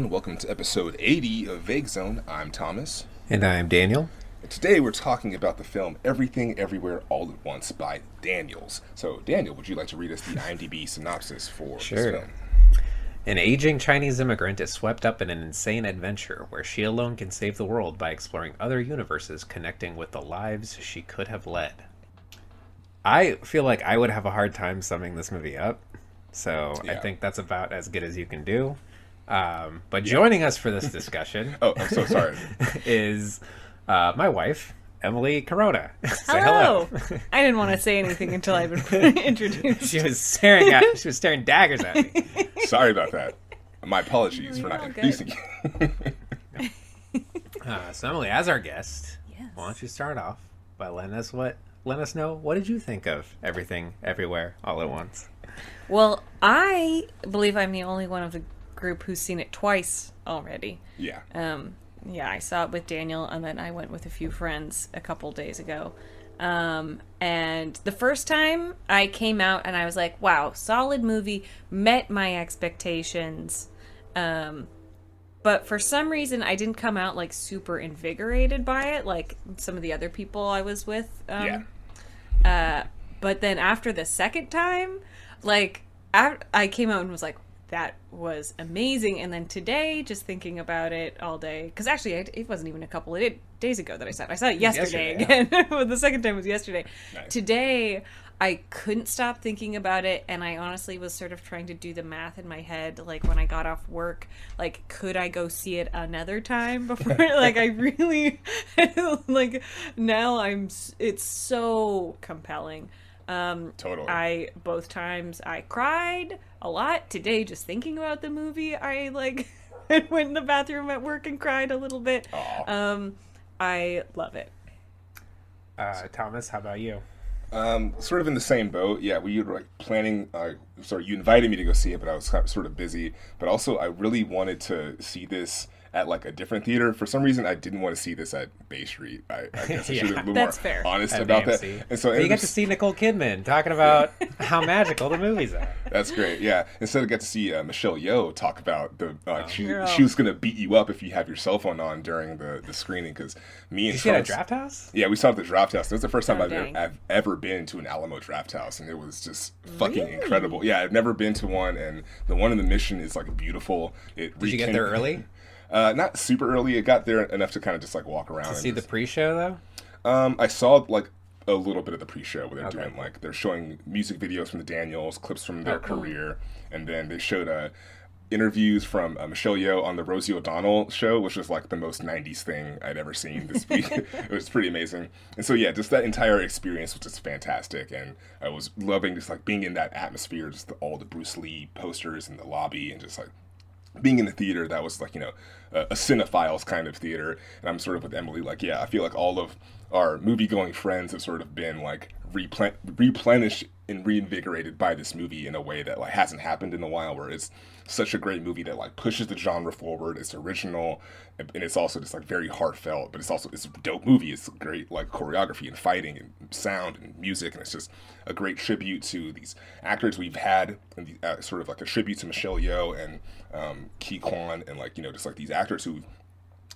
everyone. Welcome to episode 80 of Vague Zone. I'm Thomas. And I'm Daniel. And today we're talking about the film Everything Everywhere All at Once by Daniels. So, Daniel, would you like to read us the IMDb synopsis for Sure. this film? An aging Chinese immigrant is swept up in an insane adventure where she alone can save the world by exploring other universes connecting with the lives she could have led. I feel like I would have a hard time summing this movie up, so I think that's about as good as you can do. Um, but joining us for this discussion Oh, I'm so sorry. is uh, my wife, Emily Corona. Say Hello. I didn't want to say anything until I've been introduced. she was staring at she was staring daggers at me. sorry about that. My apologies for not introducing you. Uh, so Emily, as our guest, Yes. why don't you start off by letting us what let us know what did you think of everything everywhere all at once? Well, I believe I'm the only one of the group who's seen it twice already. yeah. Um, yeah, I saw it with Daniel, and then I went with a few friends a couple days ago. Um, and the first time I came out and I was like, wow, solid movie, met my expectations. Um, but for some reason, I didn't come out like super invigorated by it, like some of the other people I was with. Um, yeah. uh, but then after the second time, like I, I came out and was like, that was amazing. And then today, just thinking about it all day, because actually it, it wasn't even a couple of days ago that I saw it. I saw it yesterday, yesterday, again. but the second time was yesterday. Nice. Today, I couldn't stop thinking about it, and I honestly was sort of trying to do the math in my head. Like when I got off work, like could I go see it another time before? like I really, like now I'm. It's so compelling. Um, Totally. I both times I cried a lot. Today, just thinking about the movie, I like went in the bathroom at work and cried a little bit. Um, I love it. Uh, Thomas, how about you? Um, sort of in the same boat. Yeah, we were like planning. Uh, sorry, you invited me to go see it, but I was sort of busy. But also, I really wanted to see this at like a different theater. For some reason, I didn't want to see this at Bay Street. I, I guess I Yeah. should have been That's more fair. honest At about AMC. that. And so you get to see Nicole Kidman talking about how magical the movies are. That's great. Yeah. Instead, I got to see uh, Michelle Yeoh talk about the like she Girl. she was gonna beat you up if you have your cell phone on during the the screening because me and Did you see it at Charles- Drafthouse? Yeah, we saw at the Drafthouse. It was the first time Oh, I've, ever. I've ever been to an Alamo Drafthouse, and it was just fucking Really? incredible. Yeah, I've never been to one, and the one in the Mission is like beautiful. It Did you get there early Uh, not super early. It got there enough to kind of just like walk around. to and see the pre-show though? um, I saw like a little bit of the pre-show where they're Okay. doing like they're showing music videos from the Daniels, clips from their Oh, cool. career, and then they showed uh, interviews from uh, Michelle Yeoh on the Rosie O'Donnell show, which was like the most '90s thing I'd ever seen this week. it was pretty amazing, and so yeah, just that entire experience was just fantastic, and I was loving just like being in that atmosphere, just the, all the Bruce Lee posters in the lobby, and just like being in the theater that was like you know a, cinephiles kind of theater. And i'm sort of with emily like yeah i feel like all of our movie going friends have sort of been like replen- replenished and reinvigorated by this movie in a way that like hasn't happened in a while where it's such a great movie that like pushes the genre forward. It's original and it's also just like very heartfelt but it's also it's a dope movie. It's great like choreography and fighting and sound and music and it's just a great tribute to these actors we've had and the, uh, sort of like a tribute to Michelle Yeoh and um, Ke Quan and like you know just like these actors who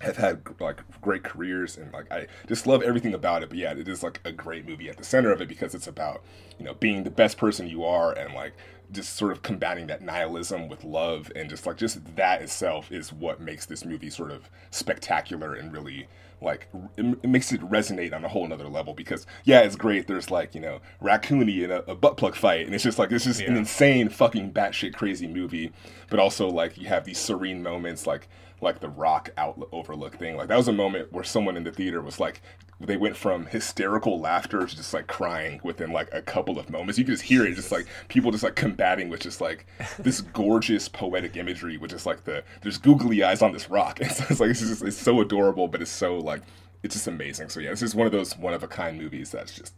have had like great careers and like I just love everything about it. But yeah, it is like a great movie at the center of it because it's about you know being the best person you are and like just sort of combating that nihilism with love and just like just that itself is what makes this movie sort of spectacular and really like it, it makes it resonate on a whole nother level because yeah it's great. There's like you know raccoony and a, a butt plug fight and it's just like this is an insane fucking batshit crazy movie. But also like you have these serene moments like like the rock out overlook thing. Like that was a moment where someone in the theater was like they went from hysterical laughter to just like crying within like a couple of moments. You could just hear it just like people just like combating with just like this gorgeous poetic imagery with just like the there's googly eyes on this rock. It's, it's like it's just it's so adorable but it's so like it's just amazing. So yeah this is one of those one of a kind movies that's just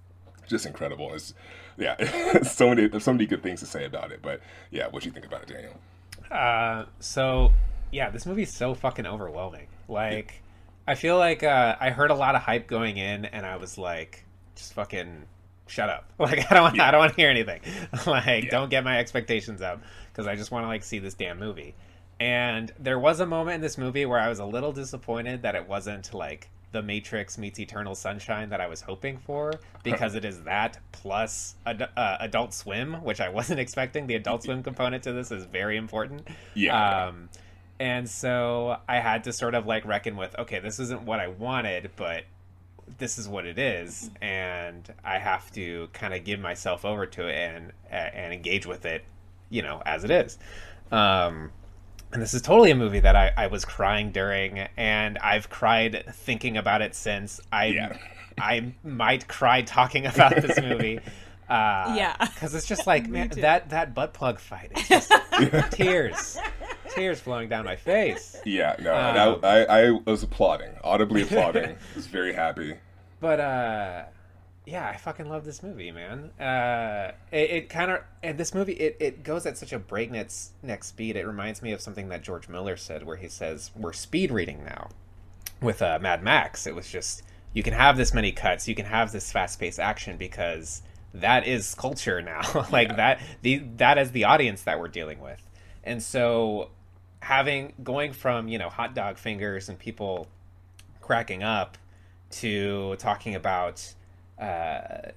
just incredible. It's yeah so many there's so many good things to say about it but yeah what do you think about it daniel? Uh, so yeah, this movie is so fucking overwhelming. Like, I feel like uh, I heard a lot of hype going in, and I was like, just fucking shut up. Like, I don't, want I don't want to hear anything. like, don't get my expectations up because I just want to like see this damn movie. And there was a moment in this movie where I was a little disappointed that it wasn't like The Matrix meets Eternal Sunshine that I was hoping for because it is that plus ad- uh, Adult Swim, which I wasn't expecting. The Adult Swim component to this is very important. Yeah. Um, and so I had to sort of like reckon with, okay, this isn't what I wanted, but this is what it is, and I have to kind of give myself over to it and and engage with it, you know, as it is. Um, and this is totally a movie that I, I was crying during, and I've cried thinking about it since. I Yeah. I might cry talking about this movie. Uh, Yeah. because it's just like man, that that butt plug fight. It's just tears, tears flowing down my face. Yeah, no, Um, and I, I, I was applauding, audibly applauding. I was very happy. But uh yeah, I fucking love this movie, man. Uh it, it kind of and this movie it, it goes at such a breakneck neck speed. It reminds me of something that George Miller said where he says we're speed reading now. With uh Mad Max, it was just you can have this many cuts, you can have this fast-paced action because that is culture now. like Yeah. that the that is the audience that we're dealing with. And so having going from, you know, hot dog fingers and people cracking up to talking about uh,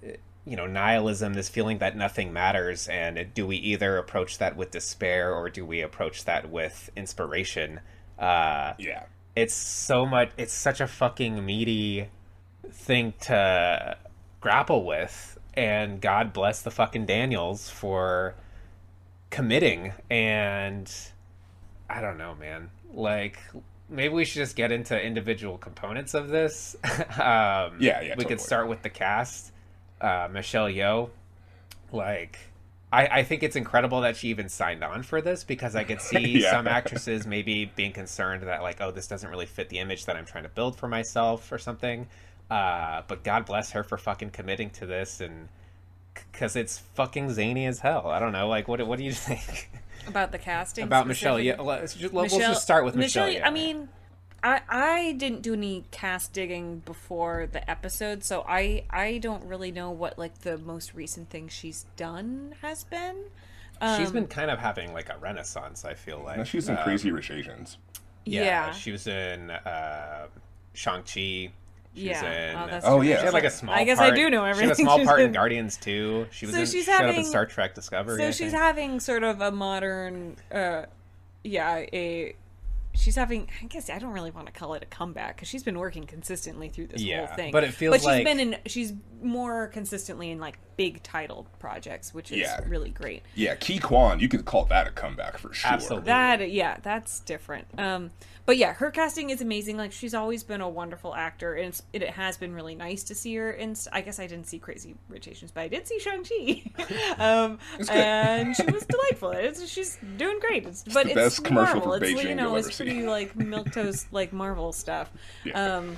you know nihilism this feeling that nothing matters and do we either approach that with despair or do we approach that with inspiration? Uh, Yeah, it's so much it's such a fucking meaty thing to grapple with and god bless the fucking daniels for committing and i don't know man like maybe we should just get into individual components of this um Yeah, yeah, we totally. could start with the cast uh michelle yeoh like I, I think it's incredible that she even signed on for this because I could see Yeah. some actresses maybe being concerned that like oh this doesn't really fit the image that I'm trying to build for myself or something. Uh, but God bless her for fucking committing to this and because it's fucking zany as hell. I don't know like what what do you think About the casting about Michelle? Yeah, let's just, we'll just start with Michelle. Michelle. Yeoh. I mean, I I didn't do any cast digging before the episode, so I I don't really know what like the most recent thing she's done has been. She's been kind of having like a renaissance. I feel like now she's in Uh, Crazy Rich Asians. Yeah, Yeah. she was in uh, Shang Chi. She was Yeah. in. Oh, that's Oh, yeah. She had like a small. I guess I do know everything. She had a small part in in. Guardians too. She was So in. she's showed up in having- Star Trek Discovery. So I she's think. having sort of a modern, uh, yeah, a. She's having. I guess I don't really want to call it a comeback because she's been working consistently through this Yeah, whole thing. but it feels But she's like- been in. She's more consistently in like big title projects, which is Yeah. really great. Yeah, Ke Quan, you could call that a comeback for sure. Absolutely. That yeah, that's different. Um, but yeah, her casting is amazing. Like she's always been a wonderful actor, and it's, it, has been really nice to see her. In I guess I didn't see Crazy Rich Asians, but I did see Shang Chi, um, and she was delightful. It's, she's doing great. It's, but the it's best commercial for it's Beijing you know you'll it's ever see. pretty like milk toast like Marvel stuff. Yeah. Um,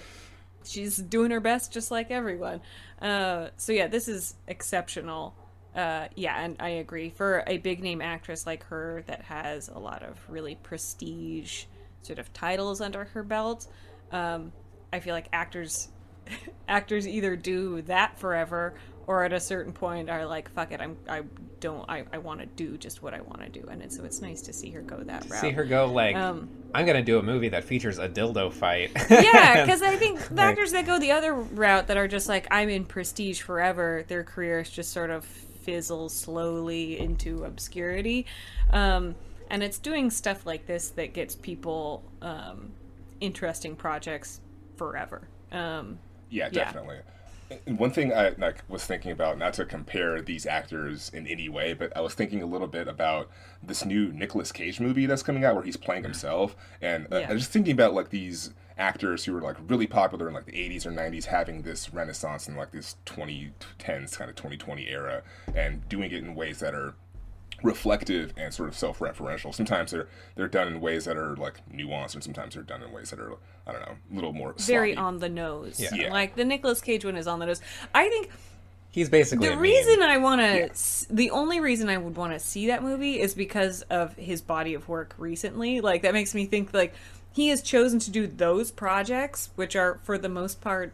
she's doing her best just like everyone. Uh, so yeah, this is exceptional. Uh, yeah, and I agree. For a big name actress like her that has a lot of really prestige sort of titles under her belt, um, I feel like actors actors either do that forever or at a certain point are like, fuck it, I'm I don't I, I want to do just what I want to do, and it's, so it's nice to see her go that route. See her go like, Um, I'm gonna do a movie that features a dildo fight. yeah, because I think the Like- actors that go the other route that are just like I'm in prestige forever, their careers just sort of fizzle slowly into obscurity, um, and it's doing stuff like this that gets people um, interesting projects forever. Um, Yeah, Yeah. definitely. And one thing I like was thinking about, not to compare these actors in any way, but I was thinking a little bit about this new Nicolas Cage movie that's coming out where he's playing himself, and uh, Yeah. I was just thinking about like these actors who were like really popular in like the 80s or 90s having this renaissance in like this 2010s kind of 2020 era and doing it in ways that are reflective and sort of self-referential. Sometimes they're they're done in ways that are like nuanced, and sometimes they're done in ways that are I don't know, a little more very sloppy. on the nose. Yeah. Yeah. Like the Nicolas Cage one is on the nose. I think He's basically the a meme. reason I want to, the only reason I would want to see that movie is because of his body of work recently. Like that makes me think like he has chosen to do those projects, which are for the most part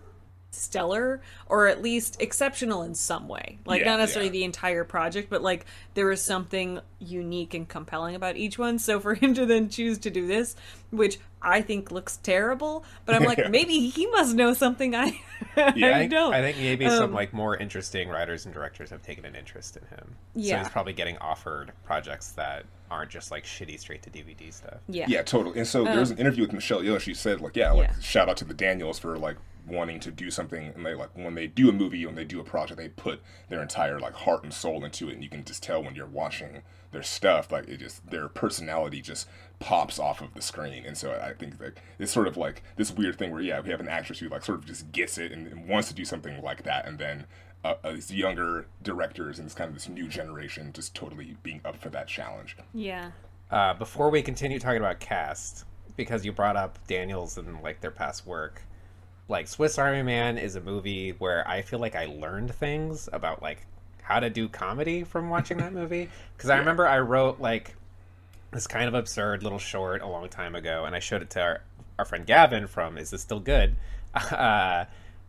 stellar or at least exceptional in some way. Like Yeah, not necessarily yeah. the entire project, but like there was something unique and compelling about each one. So for him to then choose to do this, which I think looks terrible, but I'm like maybe he must know something I, Yeah, I I don't. I think maybe some Um, like more interesting writers and directors have taken an interest in him. So Yeah. he's probably getting offered projects that aren't just like shitty straight to DVD stuff. yeah. Yeah, totally. And so there was an interview with Michelle Yeoh. She said, like, yeah, like Um, Yeah. shout out to the Daniels for like wanting to do something. And they like when they do a movie, when they do a project, they put their entire like heart and soul into it. And you can just tell when you're watching their stuff, like it just their personality just pops off of the screen. And so I think that it's sort of like this weird thing where yeah, we have an actress who like sort of just gets it and, and wants to do something like that, and then. Uh, uh, these younger directors and this kind of this new generation just totally being up for that challenge. Yeah. Uh, before we continue talking about cast, because you brought up Daniels and like their past work, like Swiss Army Man is a movie where I feel like I learned things about like how to do comedy from watching that movie. Because I remember I wrote like this kind of absurd little short a long time ago, and I showed it to our, our friend Gavin from Is This Still Good? Uh,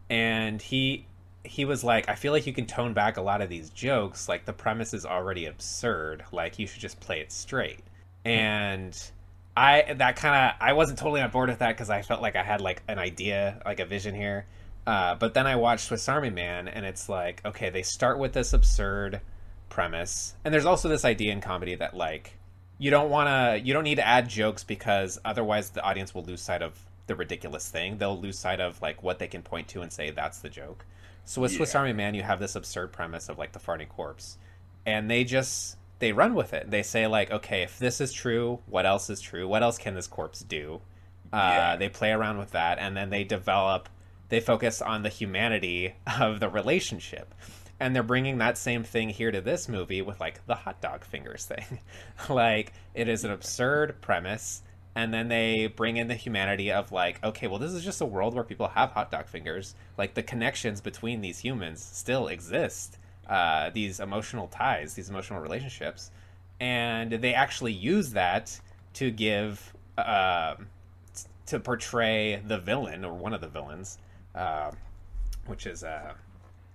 and he he was like, I feel like you can tone back a lot of these jokes. Like the premise is already absurd. Like you should just play it straight. And I that kind of I wasn't totally on board with that because I felt like I had like an idea, like a vision here. Uh, but then I watched Swiss Army Man, and it's like, okay, they start with this absurd premise, and there's also this idea in comedy that like you don't want to, you don't need to add jokes because otherwise the audience will lose sight of the ridiculous thing. They'll lose sight of like what they can point to and say that's the joke. So with Swiss Army Man, you have this absurd premise of like the farting corpse, and they just they run with it. They say like, okay, if this is true, what else is true? What else can this corpse do? Uh, Yeah. They play around with that, and then they develop. They focus on the humanity of the relationship, and they're bringing that same thing here to this movie with like the hot dog fingers thing. like it is an absurd premise, and then they bring in the humanity of like, okay, well, this is just a world where people have hot dog fingers. Like the connections between these humans still exist. Uh, these emotional ties, these emotional relationships, and they actually use that to give um to portray the villain or one of the villains, uh, which is uh,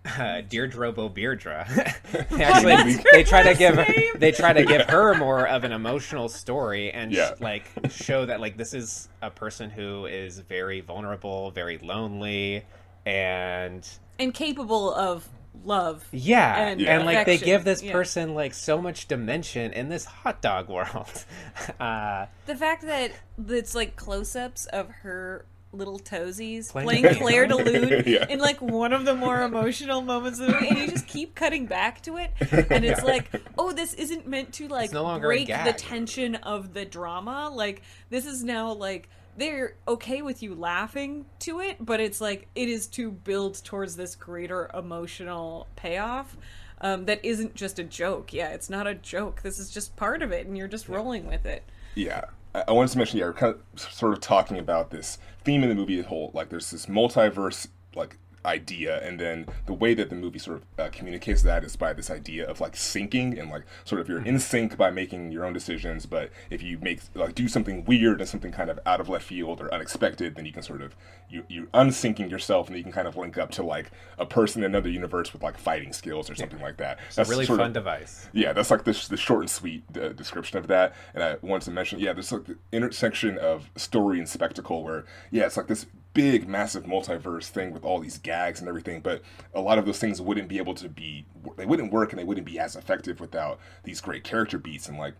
Deirdre Beardra. Actually, That's they try to give name. they try to give her more of an emotional story and sh- Yeah. like show that like this is a person who is very vulnerable, very lonely, and incapable of love. yeah, And and, like they give this yeah. person like so much dimension in this hot dog world. uh, The fact that it's like close-ups of her little toesies Playing playing. Clair de Lune Yeah. in like one of the more emotional moments of the movie, and you just keep cutting back to it, and it's like, oh, this isn't meant to like no break the tension of the drama. Like this is now like they're okay with you laughing to it, but it's like it is to build towards this greater emotional payoff. Um, that isn't just a joke. Yeah, it's not a joke. This is just part of it, and you're just rolling with it. Yeah, I, wanted to mention. Yeah, we're kind of sort of talking about this theme in the movie as whole. Like, there's this multiverse like idea, and then the way that the movie sort of uh, communicates that is by this idea of like syncing and like sort of you're in sync by making your own decisions. But if you make like do something weird and something kind of out of left field or unexpected, then you can sort of you you unsyncing yourself, and you can kind of link up to like a person in another universe with like fighting skills or something like that. it's a really fun of- device. yeah, that's like the, the short and sweet uh, description of that. And I wanted to mention, yeah, there's like the intersection of story and spectacle where, yeah, it's like this big, massive multiverse thing with all these gags and everything. But a lot of those things wouldn't be able to be, they wouldn't work and they wouldn't be as effective without these great character beats and like.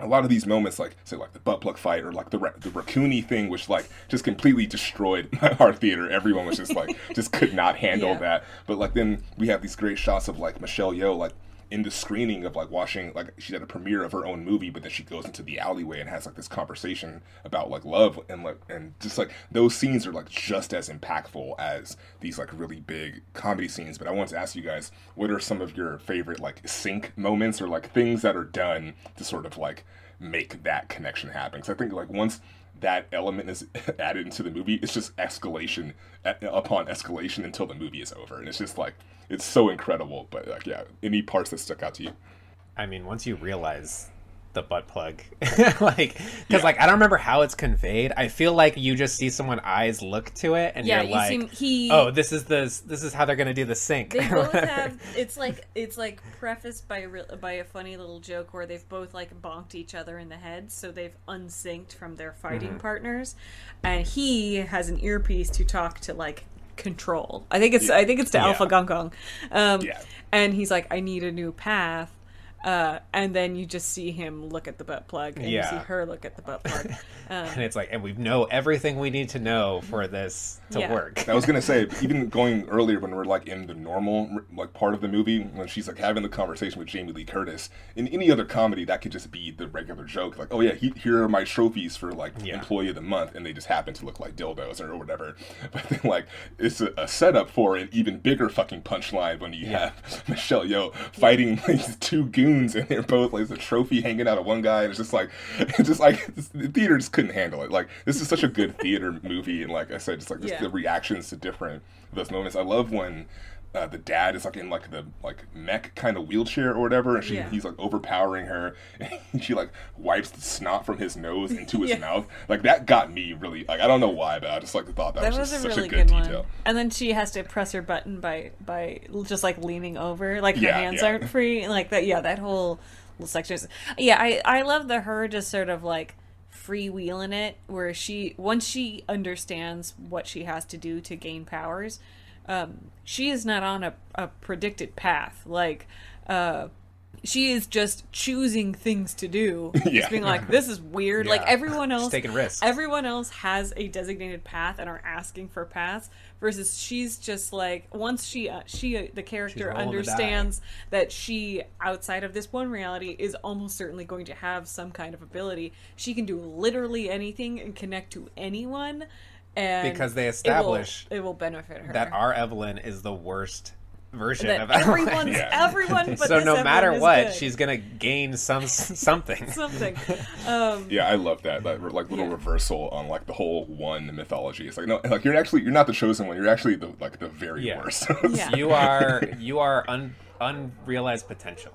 A lot of these moments, like say, like the butt plug fight or like the ra- the raccoony thing, which like just completely destroyed our theater. Everyone was just like, just could not handle Yeah. that. But like then we have these great shots of like Michelle Yeoh, like in the screening of like watching like she's at a premiere of her own movie but then she goes into the alleyway and has like this conversation about like love and like and just like those scenes are like just as impactful as these like really big comedy scenes. But i want to ask you guys what are some of your favorite like sync moments or like things that are done to sort of like make that connection happen? Because i think like once that element is added into the movie it's just escalation upon escalation until the movie is over. And it's just like it's so incredible but like yeah any parts that stuck out to you? I mean, once you realize the butt plug like because Yeah. like i don't remember how it's conveyed i feel like you just see someone eyes look to it and Yeah, you're you like seem he. oh this is the this is how they're gonna do the sync They both have. It's like it's like prefaced by a real, by a funny little joke where they've both like bonked each other in the head, so they've unsynced from their fighting Mm-hmm. partners, and he has an earpiece to talk to like control. I think it's I think it's to Yeah. Alpha Gong Gong, um, Yeah. and he's like, I need a new path. Uh, and then you just see him look at the butt plug, and you see her look at the butt plug. Um, and it's like and we know everything we need to know for this to Yeah. work I was gonna say, even going earlier when we're like in the normal like part of the movie, when she's like having the conversation with Jamie Lee Curtis. In any other comedy, that could just be the regular joke, like, "Oh yeah, he, here are my trophies for like Yeah. employee of the month," and they just happen to look like dildos or whatever. But then like it's a, a setup for an even bigger fucking punchline when you Yeah. have Michelle Yeoh fighting these two goons, and they're both like the trophy hanging out of one guy, and it's just like, it's just like the theater just couldn't handle it. Like this is such a good theater movie, and like I said, just like just Yeah. the reactions to different those moments. I love when. Uh, the dad is like in like the like mech kind of wheelchair or whatever, and she, Yeah. he's like overpowering her. And she like wipes the snot from his nose into his Yeah. mouth. Like that got me really like I don't know why, but I just like the thought that, That was, was such really a good, good, detail. one. And then she has to press her button by by just like leaning over, like her Yeah, hands yeah. aren't free, like that. Yeah, that whole little section. Is, yeah, I I love the her just sort of like freewheeling it, where she once she understands what she has to do to gain powers, um, she is not on a, a predicted path. Like, uh, she is just choosing things to do. Yeah. Just being like, this is weird. Like Yeah. everyone She's else, taking risks. everyone else has a designated path and are asking for paths versus she's just like once she uh, she uh, the character rolling the die. understands that she outside of this one reality is almost certainly going to have some kind of ability she can do literally anything and connect to anyone and Because they it will- establish it will, benefit her that our evelyn is the worst version that of Evelyn. everyone's Yeah. everyone but so this no matter is what good. she's gonna gain some something something um Yeah, I love that. That like little Yeah. reversal on like the whole one mythology. It's like no, like you're actually you're not the chosen one. You're actually the like the very Yeah. worst. Yeah. you are you are un, unrealized potential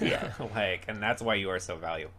yeah, like and that's why you are so valuable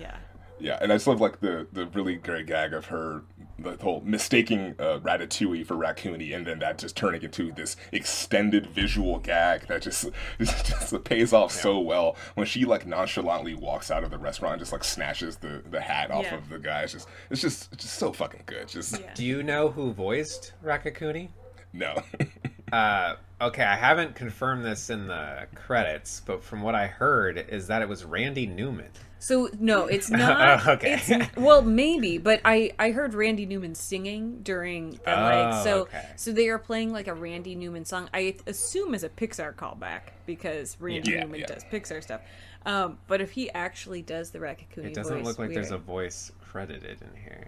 yeah yeah, and I just love like the the really great gag of her the whole mistaking uh, Ratatouille for Raccoony, and then that just turning into this extended visual gag that just just, just pays off so well when she like nonchalantly walks out of the restaurant and just like snatches the the hat off Yeah. of the guy. It's just it's just it's just so fucking good. Just yeah do you know who voiced Raccacoonie no. uh okay i haven't confirmed this in the credits but from what i heard is that it was randy newman So no, it's not. Oh, okay. It's, well, maybe, but I I heard Randy Newman singing during the like Oh, so okay. so they are playing like a Randy Newman song. I assume as a Pixar callback because Randy Yeah, Newman yeah. does Pixar stuff. Um, but if he actually does the Raccoonie it doesn't voice, look like there's a voice credited in here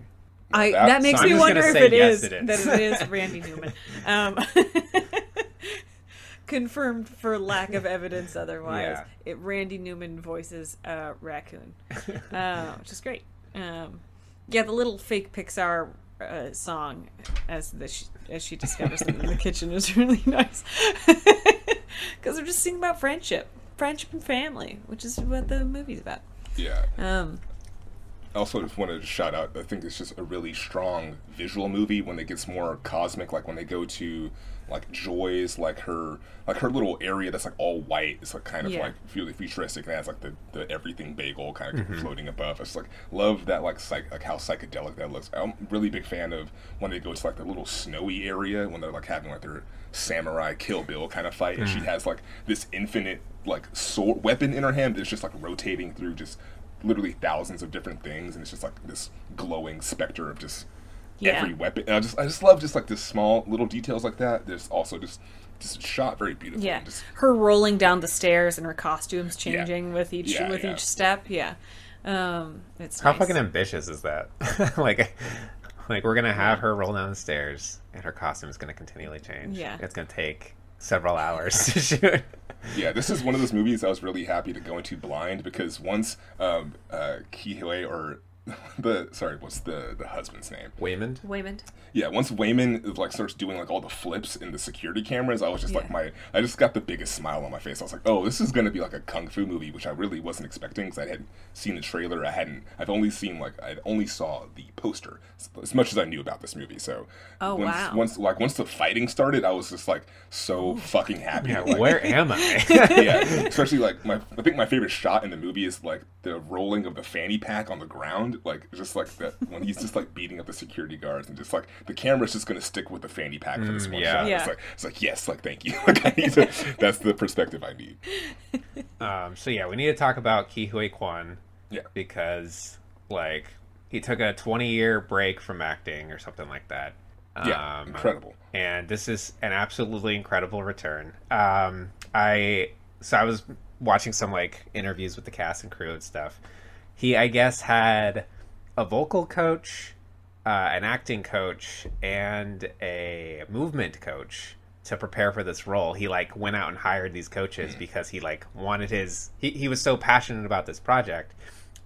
I That- that makes so me wonder if it yes, is it is. that it is Randy Newman. Um, confirmed for lack of evidence otherwise. Yeah. It Randy Newman voices a raccoon, uh, which is great. Um, yeah, the little fake Pixar uh, song as the sh- as she discovers them in the kitchen is really nice because they're just singing about friendship, friendship and family, which is what the movie's about. yeah. Um, I also just wanted to shout out. I think it's just a really strong visual movie when it gets more cosmic. Like when they go to like Joy's, like her, like her little area that's like all white. It's like kind of Yeah. like really futuristic. And it has like the, the everything bagel kind of mm-hmm. floating above. I just like love that like psych, like how psychedelic that looks. I'm really big fan of when they go to like the little snowy area when they're like having like their samurai Kill Bill kind of fight, and she mm. has like this infinite like sword weapon in her hand that's just like rotating through just literally thousands of different things, and it's just like this glowing specter of just Yeah. every weapon. And I just I just love just like this small little details like that. There's also just just shot very beautifully. Yeah, Just, her rolling down the stairs and her costumes changing with each Yeah, with yeah. each step. Yeah, um, it's How nice. fucking ambitious is that? like, like we're gonna have her roll down the stairs, and her costume is gonna continually change. Yeah. it's gonna take several hours to shoot. yeah, this is one of those movies I was really happy to go into blind because once um, uh, Ke Huy or the sorry, what's the the husband's name? Waymond. Waymond. Yeah, once Waymond like starts doing like all the flips in the security cameras, I was just like my I just got the biggest smile on my face. I was like, oh, this is gonna be like a kung fu movie, which I really wasn't expecting because I hadn't seen the trailer. I hadn't. I've only seen like I only saw the poster as- as much as I knew about this movie. So Oh, once, wow. Once like once the fighting started, I was just like so fucking happy. Yeah, like, where am I? yeah, especially like my I think my favorite shot in the movie is like the rolling of the fanny pack on the ground, like just like that when he's just like beating up the security guards and just like the camera's just gonna stick with the fanny pack for this Mm, one yeah. shot. Yeah. It's like it's like yes, like thank you. like I need to, that's the perspective I need. Um, so yeah, we need to talk about Ke Huy Quan Yeah. because like he took a 20 year break from acting or something like that. Yeah, Um, incredible. and this is an absolutely incredible return. Um, I so I was watching some like interviews with the cast and crew and stuff. He, I guess, had a vocal coach, uh, an acting coach, and a movement coach to prepare for this role. He like went out and hired these coaches because he like wanted his. He, he was so passionate about this project,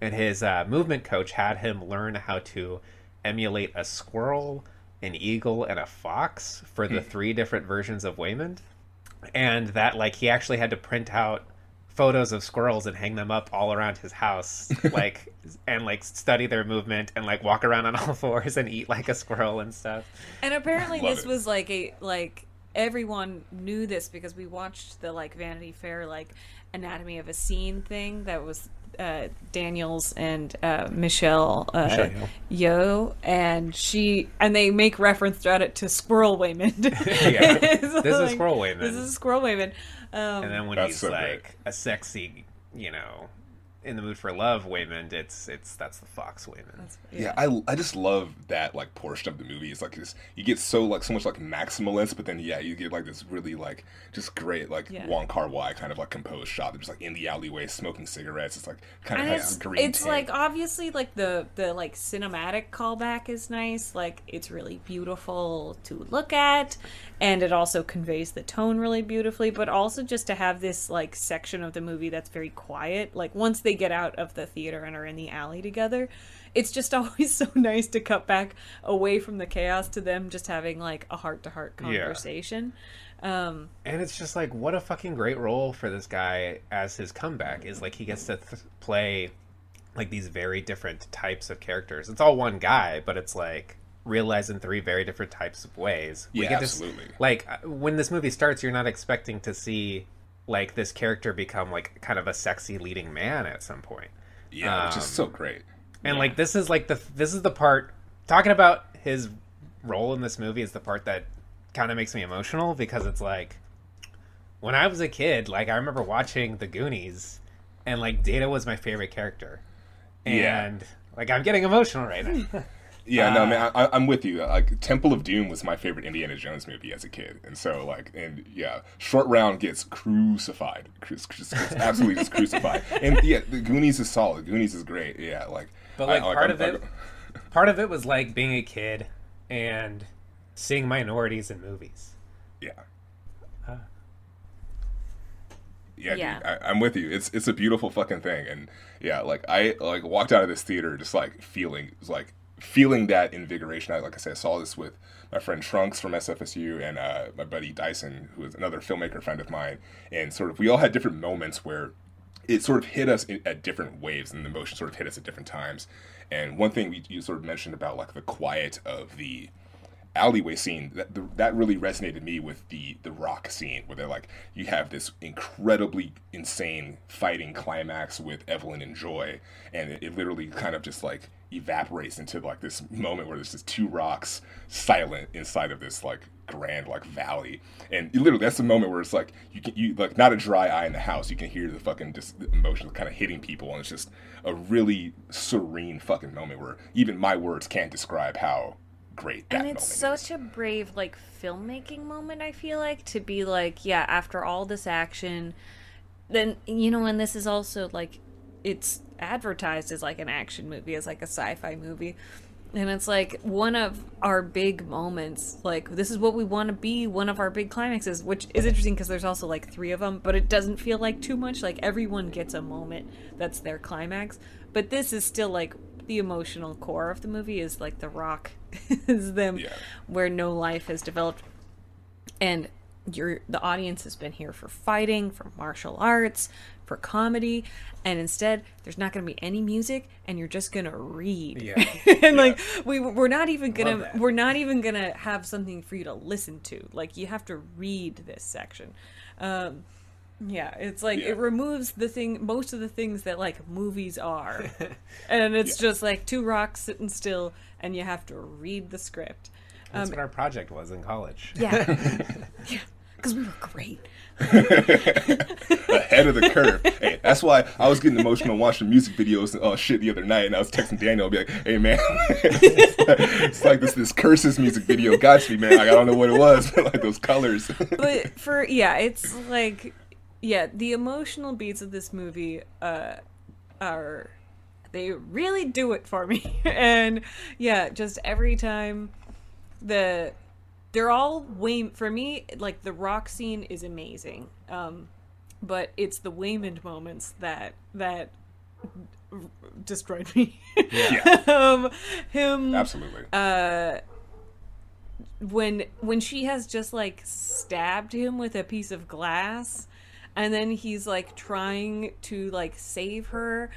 and his uh, movement coach had him learn how to emulate a squirrel, an eagle, and a fox for the three different versions of Waymond. And that, like, he actually had to print out photos of squirrels and hang them up all around his house, like, and like study their movement and like walk around on all fours and eat like a squirrel and stuff. And apparently this it. was like a like everyone knew this because we watched the like Vanity Fair like anatomy of a scene thing that was uh, Daniels and uh, Michelle, uh, Michelle Yeoh, and she and they make reference throughout it to Squirrel Waymond. Yeah. It's This is Squirrel Waymond. This is Squirrel Waymond. Um, And then when That's he's so like great. a sexy, you know, in the mood for love, Waymond, it's it's that's the fox Waymond. Yeah, I, I just love that like portion of the movie. It's like this, you get so like so much like maximalist, but then yeah, you get like this really like just great like Yeah. Wong Kar Wai kind of like composed shot. They're just like in the alleyway smoking cigarettes. It's like kind of has it's, green. it's tint. like obviously like the the like cinematic callback is nice like it's really beautiful to look at and it also conveys the tone really beautifully but also just to have this like section of the movie that's very quiet like once they get out of the theater and are in the alley together it's just always so nice to cut back away from the chaos to them just having like a heart-to-heart Yeah. conversation um And it's just like what a fucking great role for this guy as his comeback is like he gets to th- play like these very different types of characters. It's all one guy, but it's like realized in three very different types of ways. Yeah, get to s- absolutely. like uh, when this movie starts, you're not expecting to see like this character become like kind of a sexy leading man at some point. yeah, which is um, so great. And like this is like the this is the part talking about his role in this movie is the part that kind of makes me emotional because it's like when I was a kid, like I remember watching The Goonies and like Data was my favorite character. Yeah. And like I'm getting emotional right now. Yeah, no, Uh, man, I, I'm with you. Like Temple of Doom was my favorite Indiana Jones movie as a kid, and so like, and yeah, Short Round gets crucified, Cru- just, gets absolutely just crucified. And yeah, the Goonies is solid. Goonies is great. Yeah, like, But like I- part I'm- of it part of it was like being a kid and seeing minorities in movies. Yeah. Uh. Yeah, Yeah. Dude, I, I'm with you. It's it's a beautiful fucking thing, and yeah, like I like walked out of this theater just like feeling like feeling that invigoration. I like I said, I saw this with my friend Trunks from SFSU and uh, my buddy Dyson, who is another filmmaker friend of mine, and sort of we all had different moments where it sort of hit us in, at different waves, and the emotion sort of hit us at different times. And one thing we, you sort of mentioned about like the quiet of the alleyway scene that the, that really resonated me with the the rock scene where they're like you have this incredibly insane fighting climax with Evelyn and Joy and it, it literally kind of just like evaporates into like this moment where there's just two rocks silent inside of this like grand like valley. And literally that's the moment where it's like you can you like not a dry eye in the house. You can hear the fucking just the emotions kind of hitting people and it's just a really serene fucking moment where even my words can't describe how great that and it's such a brave like filmmaking moment i feel like to be like yeah after all this action then you know and this is also like it's advertised as like an action movie as like a sci-fi movie. And it's like one of our big moments like this is what we want to be one of our big climaxes which is interesting because there's also like three of them but it doesn't feel like too much like everyone gets a moment that's their climax. But this is still like the emotional core of the movie is like the rock is them Yeah. where no life has developed. And your the audience has been here for fighting for martial arts for comedy. And instead there's not going to be any music and you're just going to read. Yeah. and like we we're not even going to we're not even going to have something for you to listen to. Like you have to read this section. Um yeah it's like Yeah. it removes the thing most of the things that like movies are. And it's just like two rocks sitting still and you have to read the script That's what our project was in college. yeah yeah because we were great ahead of the curve. hey, that's why I was getting emotional watching music videos and oh shit the other night, and I was texting Daniel, I'll be like, "Hey man, it's like this this curses music video got me, man. Like, I don't know what it was, but like those colors." but for yeah it's like yeah the emotional beats of this movie uh are they really do it for me. And yeah just every time the they're all way for me like the rock scene is amazing. Um but it's the Waymond moments that that destroyed me. Yeah, um him absolutely. uh when when she has just like stabbed him with a piece of glass and then he's like trying to like save her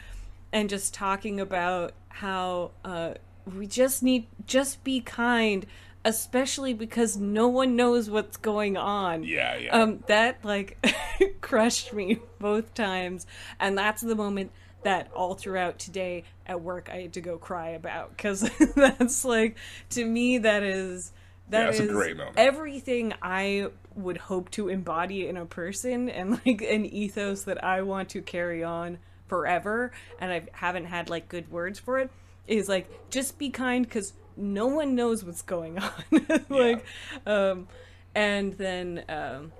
and just talking about how uh we just need just be kind especially because no one knows what's going on yeah, yeah. um that like crushed me both times and that's the moment that all throughout today at work i had to go cry about because that's like to me that is Yeah, that a is great moment. everything i would hope to embody in a person and like an ethos that i want to carry on forever and i haven't had like good words for it is like just be kind because no one knows what's going on like um and then um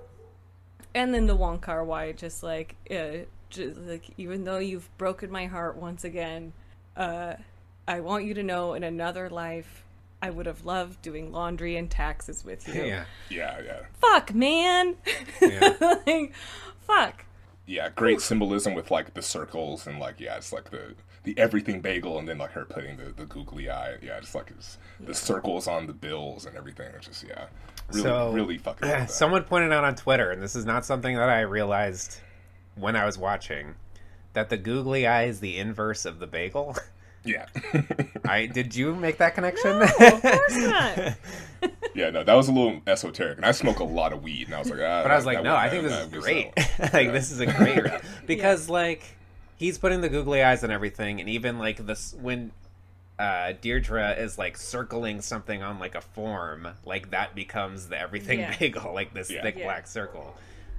and then the Wong Kar Wai just like uh, just like even though you've broken my heart once again, uh, I want you to know in another life I would have loved doing laundry and taxes with you. Yeah. yeah, yeah. Fuck, man. Yeah. like, fuck. Yeah, great symbolism with like the circles and like yeah, it's like the the everything bagel and then like her putting the, the googly eye. Yeah, just like it's, the circles on the bills and everything. It's just yeah, really So, really fucking. love. Someone pointed out on Twitter, and this is not something that I realized when I was watching, that the googly eye is the inverse of the bagel. yeah, I did you make that connection? of course not. yeah. No, that was a little esoteric, and I smoke a lot of weed, and I was like, ah, But I was like, that no, one- I think this is great. like this is a great because like he's putting the googly eyes and everything, and even like this when uh, Deirdre is like circling something on like a form, like that becomes the everything Yeah. bagel, like this Yeah. thick Yeah. black circle.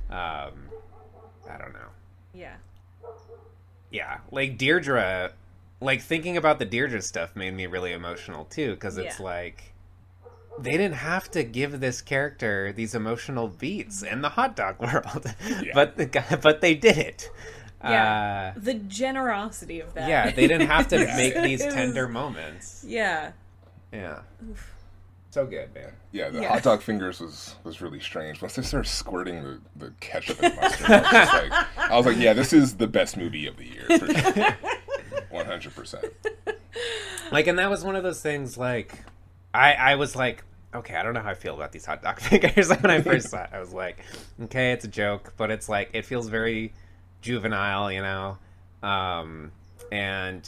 Um, I don't know. Yeah. Yeah, like Deirdre, like thinking about the Deirdre stuff made me really emotional too, because it's Yeah. like they didn't have to give this character these emotional beats in the hot dog world, Yeah. but the guy, but they did it. Yeah. Uh, The generosity of that. yeah, they didn't have to make these tender moments. Yeah. Yeah, so good, man. Yeah, the Yeah. hot dog fingers was was really strange. Once they started squirting the, the ketchup and mustard, I was, like, I was like, yeah, this is the best movie of the year for sure. One hundred percent. Like, and that was one of those things. Like, I I was like, okay, I don't know how I feel about these hot dog fingers. when I first saw it, I was like, okay, it's a joke, but it's like it feels very juvenile, you know. Um, and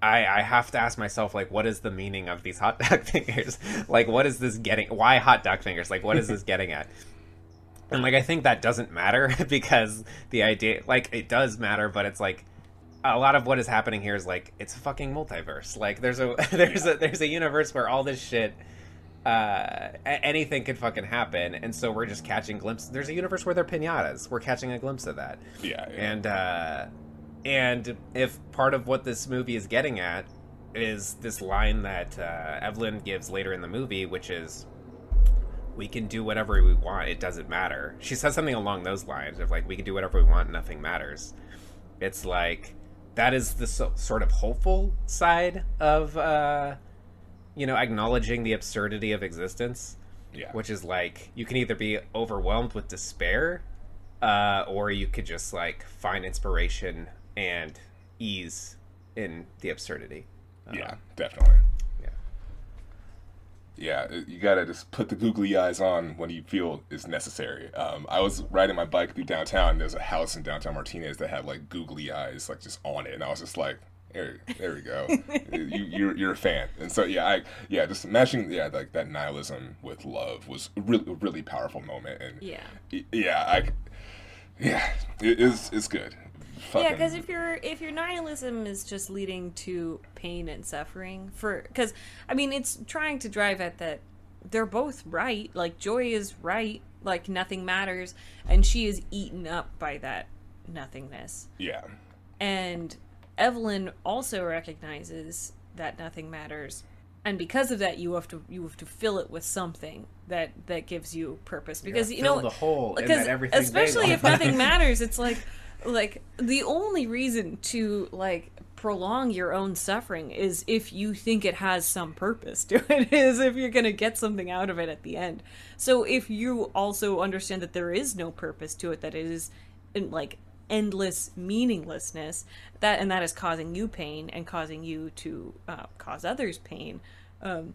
I I have to ask myself like, what is the meaning of these hot dog fingers? like, what is this getting? Why hot dog fingers? Like, what is this getting at? And like, I think that doesn't matter because the idea, like, it does matter, but it's like a lot of what is happening here is like it's a fucking multiverse. Like there's a there's a there's a universe where all this shit uh anything could fucking happen. And so we're just catching glimpses there's a universe where they're pinatas. We're catching a glimpse of that. Yeah, yeah. and uh and if part of what this movie is getting at is this line that uh, evelyn gives later in the movie which is we can do whatever we want. It doesn't matter. She says something along those lines of like we can do whatever we want nothing matters. It's like that is the so, sort of hopeful side of uh you know acknowledging the absurdity of existence yeah. which is like you can either be overwhelmed with despair uh or you could just like find inspiration and ease in the absurdity yeah, definitely. Yeah. Yeah, you gotta just put the googly eyes on when you feel is necessary. Um, I was riding my bike through downtown. And there's a house in downtown Martinez that had like googly eyes, like just on it, and I was just like, "There, there we go. you, you're you're a fan." And so yeah, I yeah, just matching yeah like that nihilism with love was a really a really powerful moment. And Yeah. yeah, I yeah, it is it's good. Yeah, because if your if your nihilism is just leading to pain and suffering for because I mean it's trying to drive at that they're both right. Like Joy is right. Like nothing matters, and she is eaten up by that nothingness. yeah, And Evelyn also recognizes that nothing matters, and because of that, you have to you have to fill it with something that that gives you purpose. Because you fill know the hole in because that everything especially if nothing matters, it's like like the only reason to like prolong your own suffering is if you think it has some purpose to it is if you're going to get something out of it at the end. So if you also understand that there is no purpose to it that it is in, like endless meaninglessness that and that is causing you pain and causing you to uh, cause others pain um,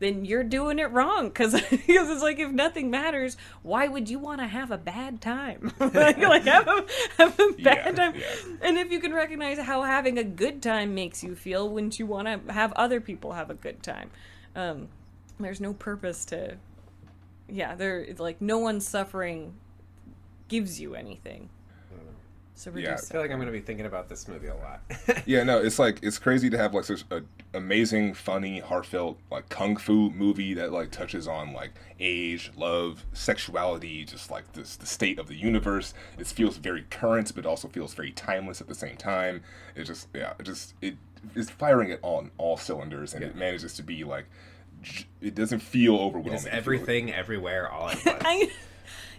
then you're doing it wrong because because it's like if nothing matters, why would you want to have a bad time? like, like have a have a bad Yeah, time. yeah. And if you can recognize how having a good time makes you feel, wouldn't you want to have other people have a good time? Um, there's no purpose to, yeah. There like no one's suffering gives you anything. So Yeah. reduce I feel like I'm going to be thinking about this movie a lot. Yeah, no, it's like it's crazy to have like such an amazing, funny, heartfelt like kung fu movie that like touches on like age, love, sexuality, just like this the state of the universe. It feels very current, but also feels very timeless at the same time. It just yeah, it just it is firing it on all cylinders, and it manages to be like j- it doesn't feel overwhelming. It's It feels- everything, everywhere, all at once.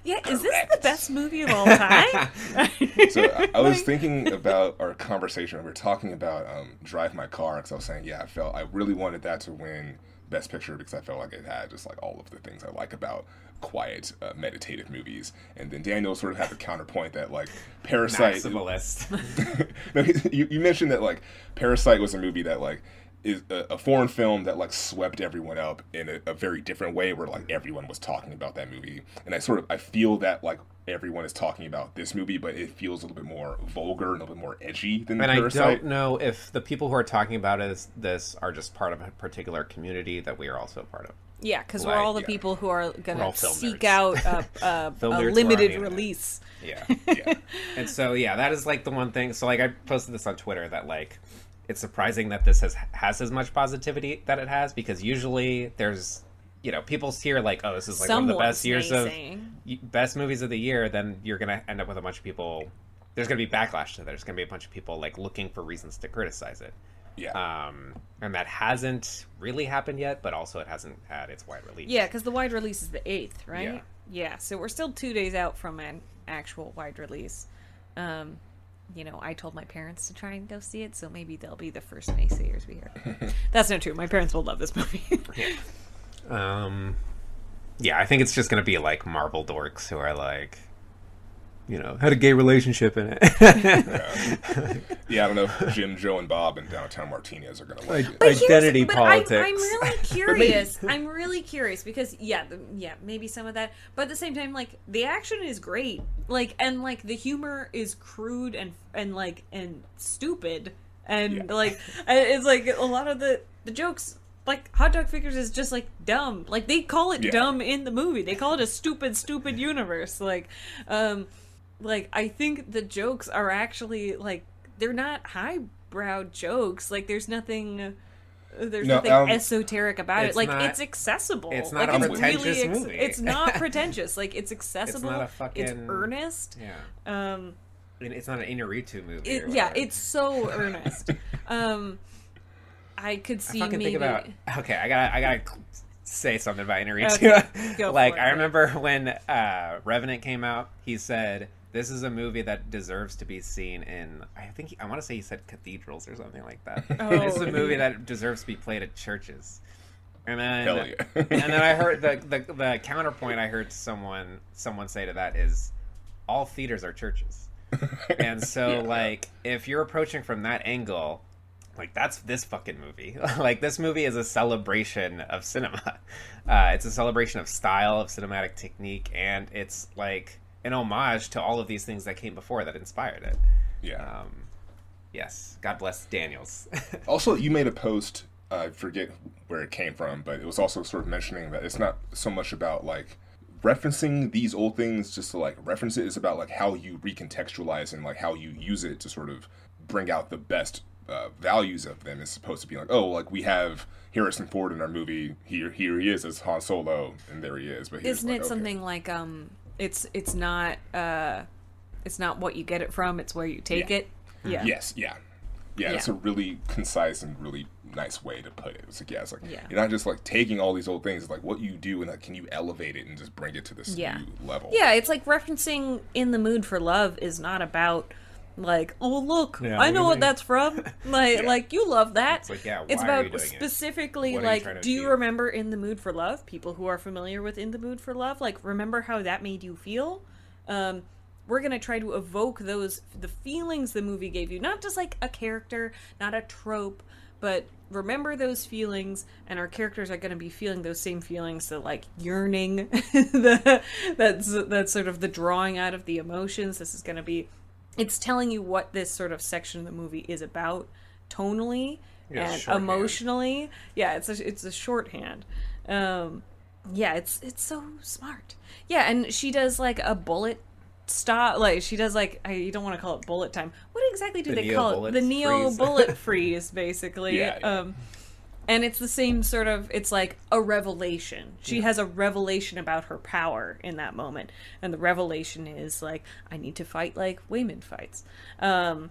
I, yeah, is this the best movie of all time? So I, I was thinking about our conversation. We were talking about um, Drive My Car because I was saying, yeah, I felt I really wanted that to win Best Picture because I felt like it had just like all of the things I like about quiet, uh, meditative movies. And then Daniel sort of had the counterpoint that like Parasite. Maximalist. no, you, you mentioned that like Parasite was a movie that like is a, a foreign film that like swept everyone up in a, a very different way where like everyone was talking about that movie and i sort of i feel that like everyone is talking about this movie but it feels a little bit more vulgar and a little bit more edgy than and I don't know if the people who are talking about it, this are just part of a particular community that we are also a part of. Yeah, because we're all the yeah. people who are gonna seek nerds. out a, a, a nerds who are on limited release. Yeah. yeah and so yeah, that is like the one thing. So like I posted this on Twitter that like it's surprising that this has has as much positivity that it has because usually there's you know people hear like oh this is like one of the best years of best movies of the year then you're gonna end up with a bunch of people there's gonna be backlash to that there's gonna be a bunch of people like looking for reasons to criticize it yeah um and that hasn't really happened yet but also it hasn't had its wide release Yeah, because the wide release is the eighth, right? Yeah. Yeah, so we're still two days out from an actual wide release. Um, you know, I told my parents to try and go see it, so maybe they'll be the first naysayers we hear. That's not true. My parents will love this movie. Um, yeah, I think it's just gonna be like Marvel dorks who are like, you know, had a gay relationship in it. yeah i don't know if jim joe and bob and downtown martinez are gonna like it But Identity but politics. I'm, I'm really curious. I'm really curious because yeah, the, yeah, maybe some of that, but at the same time, like the action is great, like and like the humor is crude and and like and stupid, and Yeah. like it's like a lot of the the jokes. Like hot dog figures is just like dumb. Like they call it Yeah. dumb in the movie. They call it a stupid, stupid universe. Like, um, like I think the jokes are actually like they're not highbrow jokes. Like there's nothing there's No, nothing um, esoteric about it. Like not- it's accessible. it's not like a it's pretentious really ex- movie. it's not pretentious. Like it's accessible. a It's fucking- earnest. yeah, Um it's not an Inarritu movie. it, or yeah, it's so earnest. um I could I see fucking maybe think about. Okay, I gotta, I gotta say something about Inarritu. Okay, go like. I remember when uh, Revenant came out, he said. This is a movie that deserves to be seen in. I think I want to say he said cathedrals or something like that. Oh. This is a movie that deserves to be played at churches. And then, Hell yeah. and then I heard the, the the counterpoint. I heard someone someone say to that is, all theaters are churches. And so, Yeah. like, if you're approaching from that angle, like that's this fucking movie. like this movie is a celebration of cinema. Uh, it's a celebration of style, of cinematic technique, and it's like an homage to all of these things that came before that inspired it. Yeah. Um, yes, God bless Daniels. Also, you made a post. I forget where it came from, but it was also sort of mentioning that it's not so much about like referencing these old things just to like reference it. It's about like how you recontextualize and like how you use it to sort of bring out the best uh, values of them. It's supposed to be like, oh, like we have Harrison Ford in our movie. Here, here he is as Han Solo, and there he is. But Isn't like, it okay. something like um it's it's not uh it's not what you get it from, it's where you take Yeah. it. Yeah. Yes, yeah. Yeah, that's Yeah. a really concise and really nice way to put it. It's like, yeah, it's like Yeah. you're not just like taking all these old things. It's like what you do and like, can you elevate it and just bring it to this Yeah. new level? Yeah, it's like referencing in the mood for love is not about like, oh look, Yeah, I know what that's from. Like Yeah. like you love that. It's like, yeah, it's about it? specifically What are you like do you remember in the mood for love? People who are familiar with in the mood for love, like remember how that made you feel? Um we're gonna try to evoke those the feelings the movie gave you, not just like a character, not a trope, but remember those feelings and our characters are going to be feeling those same feelings the like yearning the that's that's sort of the drawing out of the emotions this is going to be it's telling you what this sort of section of the movie is about tonally Yeah, and shorthand. emotionally yeah it's a it's a shorthand um yeah it's it's so smart yeah and she does like a bullet stop like she does like I, you don't want to call it bullet time what exactly do The they call it the neo freeze. bullet freeze basically Yeah, yeah. um and it's the same sort of it's like a revelation. She has a revelation about her power in that moment. And the revelation is like i need to fight like Waymond fights. Um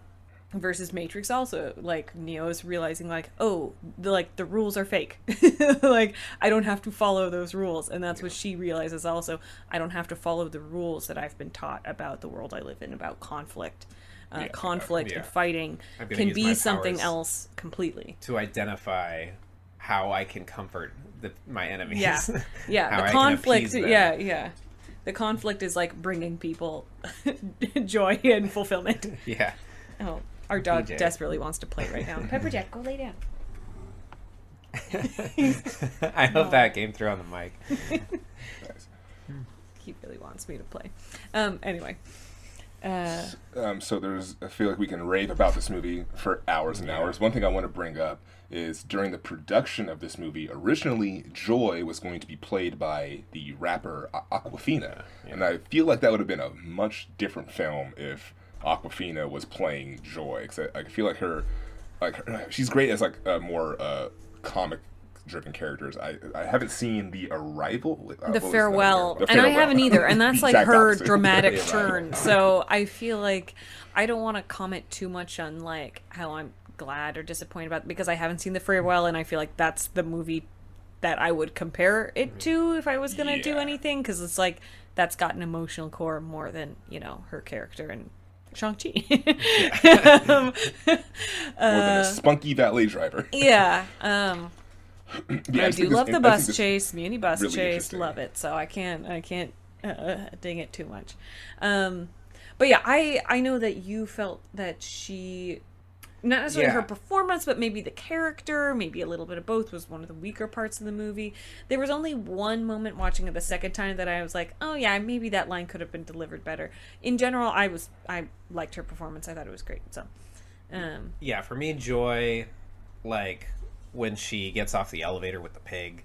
versus matrix also like neo is realizing like oh the, like the rules are fake. Like i don't have to follow those rules. And that's what she realizes also. I don't have to follow the rules that i've been taught about the world i live in about conflict. Uh, Yeah, conflict yeah. and fighting can be something else completely. to identify how I can comfort the, my enemies. Yeah, yeah. How I the conflict. Yeah, yeah. The conflict is like bringing people joy and fulfillment. yeah. Oh, our dog PJ. desperately wants to play right now. Pepper Jack, go lay down. I hope that came through on the mic. He really wants me to play. Um. Anyway. Uh. Um, so there's, I feel like we can rave about this movie for hours and hours. One thing I want to bring up is during the production of this movie, originally Joy was going to be played by the rapper A- Awkwafina, and I feel like that would have been a much different film if Awkwafina was playing Joy. 'Cause I, I feel like her, like her, she's great as like a more uh, comic. Driven characters. I I haven't seen the arrival. Uh, The farewell, The and I haven't either, and that's like her opposite. dramatic The turn. So I feel like I don't want to comment too much on like how I'm glad or disappointed about because I haven't seen the farewell, and I feel like that's the movie that I would compare it to if I was gonna do anything because it's like that's got an emotional core more than you know her character and Shang Chi. um, More than a spunky valet driver. yeah. Um, Yeah, I just do love this- the bus chase, muni bus really chase, love it. So I can't, I can't uh, ding it too much. Um, but yeah, I I know that you felt that she, not necessarily her performance, but maybe the character, maybe a little bit of both, was one of the weaker parts of the movie. There was only one moment watching it the second time that I was like, oh yeah, maybe that line could have been delivered better. In general, I was I liked her performance. I thought it was great. So, um, Yeah, for me, Joy, like when she gets off the elevator with the pig,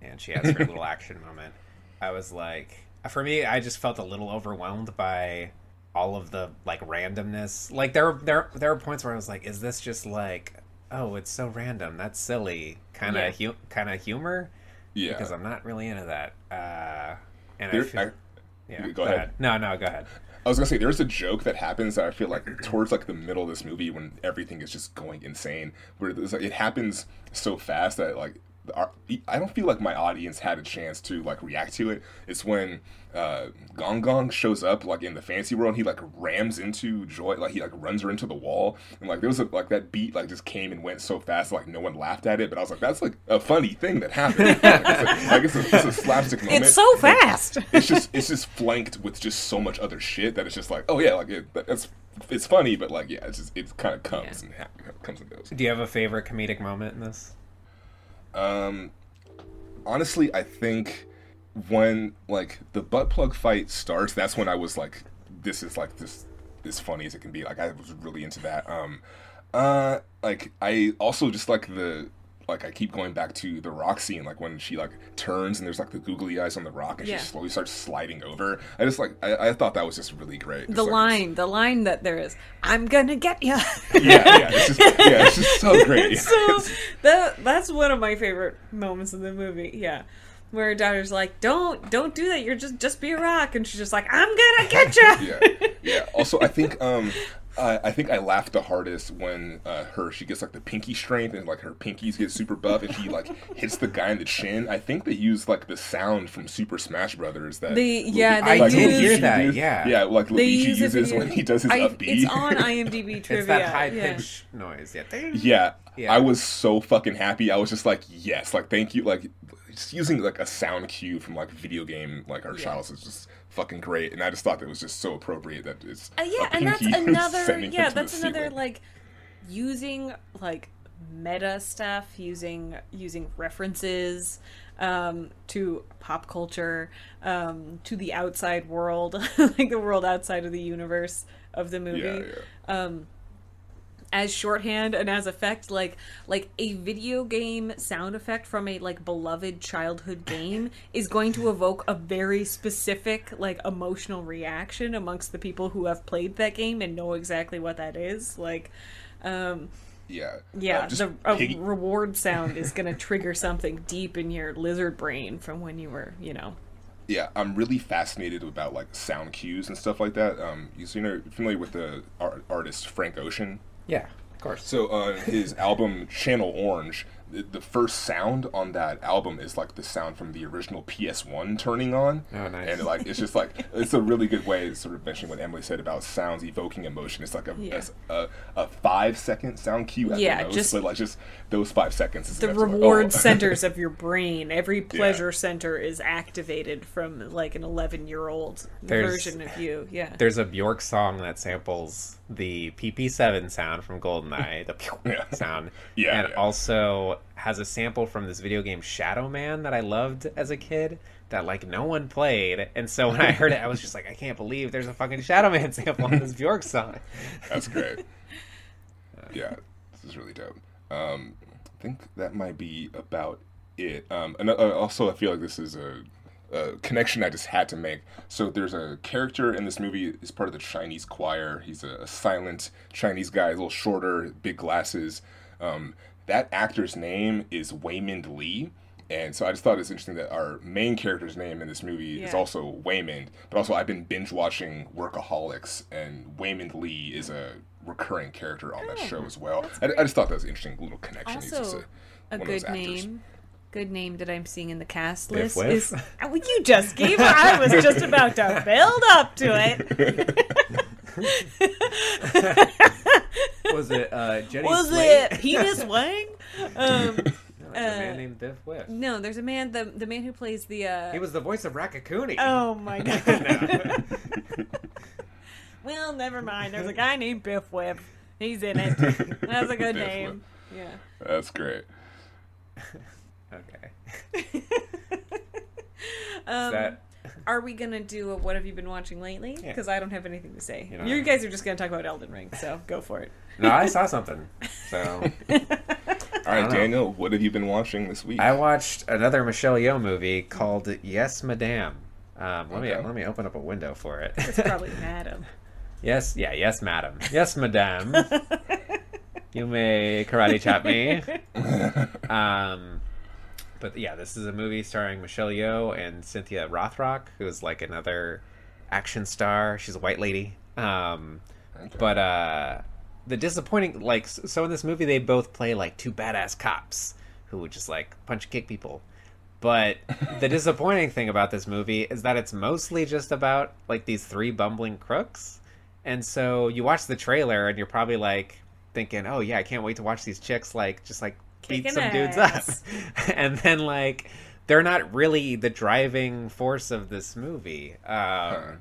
and she has her little action moment. I was like, for me, I just felt a little overwhelmed by all of the like randomness. Like there, there, there are points where I was like, "Is this just like, oh, it's so random? That's silly, kind of, Yeah. hu- kind of humor." Yeah. Because I'm not really into that. Uh, and There- I feel, I- yeah, go ahead. No, no, go ahead. I was gonna say there's a joke that happens that I feel like towards like the middle of this movie when everything is just going insane, where like it happens so fast that like our, I don't feel like my audience had a chance to like react to it. It's when uh, Gong Gong shows up like in the fantasy world, and he like rams into Joy, like he like runs her into the wall, and like there was a, like that beat like just came and went so fast, like no one laughed at it, but I was like that's like a funny thing that happened. like, it's, a, like, it's, a, it's a slapstick moment. it's so fast. it's just it's just flanked with just so much other shit that it's just like oh yeah like it, that's it's funny, but like yeah, it's just it kind of comes Yeah. and ha- comes and goes. Do you have a favorite comedic moment in this? Um, honestly, I think when like the butt plug fight starts, that's when I was like, this is like this as funny as it can be. Like I was really into that. Um, uh, like I also just like the like I keep going back to the rock scene, like when she like turns and there's like the googly eyes on the rock and Yeah. she slowly starts sliding over. I just like I, I thought that was just really great. The like, line, the line that there is, "I'm gonna get you." yeah, yeah, it's just yeah, it's just so great. so that that's one of my favorite moments in the movie. Yeah, where her daughter's like, "Don't don't do that. You're just just be a rock," and she's just like, "I'm gonna get you." yeah, yeah. Also, I think um, I, I think I laughed the hardest when uh, her she gets like the pinky strength and like her pinkies get super buff and she like hits the guy in the chin. I think they use like the sound from Super Smash Brothers that They- Luigi- yeah, they like, use- Luigi hear that, uses- yeah. yeah, like They Luigi use uses when he does his I, up B. It's on IMDb trivia. It's that high yeah. pitch noise. Yeah. Yeah, Yeah. I was so fucking happy. I was just like, yes, like thank you. Like just using like a sound cue from like video game like our Yeah. childs is just fucking great. And I just thought that was just so appropriate that it's Uh, yeah, and that's another. Yeah, him to the that's another ceiling. like using like meta stuff, using using references um, to pop culture, um, to the outside world, like the world outside of the universe of the movie. Yeah, yeah. Um, as shorthand and as effect like like a video game sound effect from a like beloved childhood game is going to evoke a very specific like emotional reaction amongst the people who have played that game and know exactly what that is like um Yeah. yeah Uh, the piggy- reward sound is going to trigger something deep in your lizard brain from when you were you know yeah, I'm really fascinated about like sound cues and stuff like that. Um, you so, you know familiar with the art- artist Frank Ocean? Yeah. Of course. So uh, his album Channel Orange, the, the first sound on that album is like the sound from the original PS1 turning on. Oh, nice. And like it's just like it's a really good way, sort of mentioning what Emily said about sounds evoking emotion. It's like a Yeah. a, a, five second sound cue at Yeah, the most, just- but like just those five seconds. Is the enough to, like, reward oh. centers of your brain every pleasure center is activated from like an 11 year old version of you yeah There's a Bjork song that samples the PP7 sound from GoldenEye, the Yeah. sound, Yeah, and yeah. also has a sample from this video game Shadow Man that I loved as a kid that like no one played, and so when I heard it, I was just like, I can't believe there's a fucking Shadow Man sample on this Bjork song. That's great. yeah, this is really dope. Um, I think that might be about it. Um, and uh, also, I feel like this is a, a connection I just had to make. So there's a character in this movie. He's part of the Chinese choir. He's a silent Chinese guy, a little shorter, big glasses. Um, that actor's name is Waymond Lee. And so I just thought it's interesting that our main character's name in this movie is also Waymond. But also, I've been binge watching Workaholics, and Waymond Lee is a recurring character on that show as well. I, I just thought that was an interesting little connection. Also a those good name good name that i'm seeing in the cast Biff list Wiff? is Oh, you just gave it i was just about to build up to it Was it uh, Jenny was Slate? it penis wang um No, it's a uh, man named Biff Wiff. no there's a man the the man who plays the uh He was the voice of Raccacoonie. oh my god well never mind there's a guy named Biff Wiff he's in it that's a good Biff name yeah That's great. Okay. um, that Are we gonna do a what have you been watching lately? Yeah. Because I don't have anything to say. You You, guys are just gonna talk about Elden Ring, so go for it. no, I saw something. So All right, know. Daniel, what have you been watching this week? I watched another Michelle Yeoh movie called Yes, Madame. Um, let me let me open up a window for it. It's probably Madam. yes, yeah, yes, madam. Yes, madame. you may karate chop me. Um, but yeah, this is a movie starring Michelle Yeoh and Cynthia Rothrock, who is like another action star. She's a white lady. Um, Okay. but uh, the disappointing, like, so in this movie they both play like two badass cops who would just like punch and kick people. But the disappointing thing about this movie is that it's mostly just about like these three bumbling crooks. And so you watch the trailer and you're probably like thinking, "Oh yeah, I can't wait to watch these chicks like just like beat Kicking some dudes up." and then like they're not really the driving force of this movie. Um,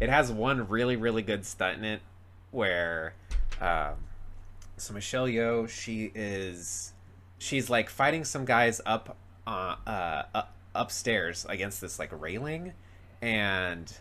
It has one really really good stunt in it where um, so Michelle Yeoh she is she's like fighting some guys up uh, uh, uh upstairs against this like railing and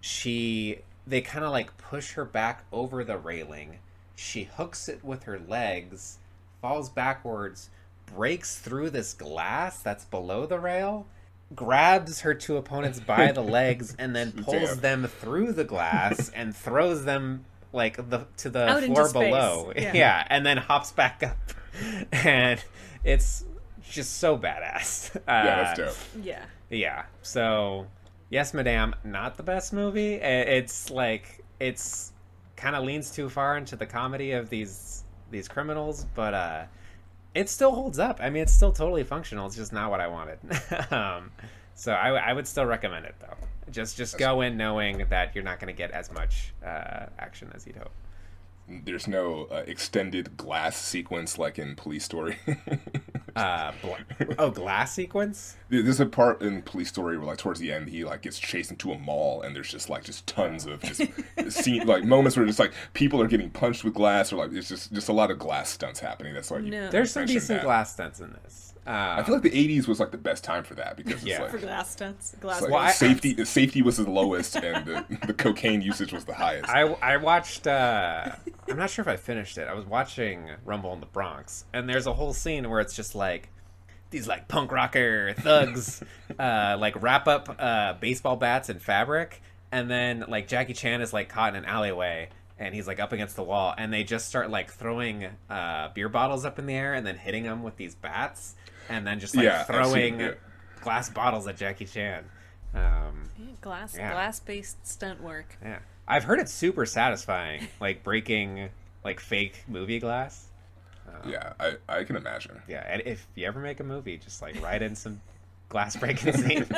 she they kind of like push her back over the railing she hooks it with her legs falls backwards breaks through this glass that's below the rail grabs her two opponents by the legs and then pulls Damn. them through the glass and throws them like the to the Out floor below Yeah. yeah and then hops back up and it's just so badass uh, Yeah, that's dope. Yeah. yeah. So, yes, Madame, not the best movie. It's like it's kind of leans too far into the comedy of these these criminals, but uh it still holds up. I mean, it's still totally functional. It's just not what I wanted. um so I, I would still recommend it though. Just just go in knowing that you're not going to get as much uh, action as you'd hope. There's no uh, extended glass sequence like in Police Story. Uh, bl- oh, glass sequence. There's a part in Police Story where, like, towards the end, he like gets chased into a mall, and there's just like just tons of just scene like moments where just like people are getting punched with glass, or like it's just just a lot of glass stunts happening. That's like No. There's some decent that. glass stunts in this. Uh, I feel like the '80s was like the best time for that because it's Yeah. like, For glass stunts. Glass it's like Well, safety the safety was the lowest and the, the cocaine usage was the highest. I, I watched uh I'm not sure if I finished it. I was watching Rumble in the Bronx and there's a whole scene where it's just like these like punk rocker thugs uh like wrap up uh baseball bats in fabric and then like Jackie Chan is like caught in an alleyway and he's like up against the wall and they just start like throwing uh beer bottles up in the air and then hitting them with these bats and then just like Yeah, I've seen throwing it, glass bottles at Jackie Chan. Um Yeah, glass Yeah. glass based stunt work. yeah. I've heard it's super satisfying, like breaking like fake movie glass. yeah, I, I can imagine. Yeah, and if you ever make a movie, just like write in some glass breaking scenes,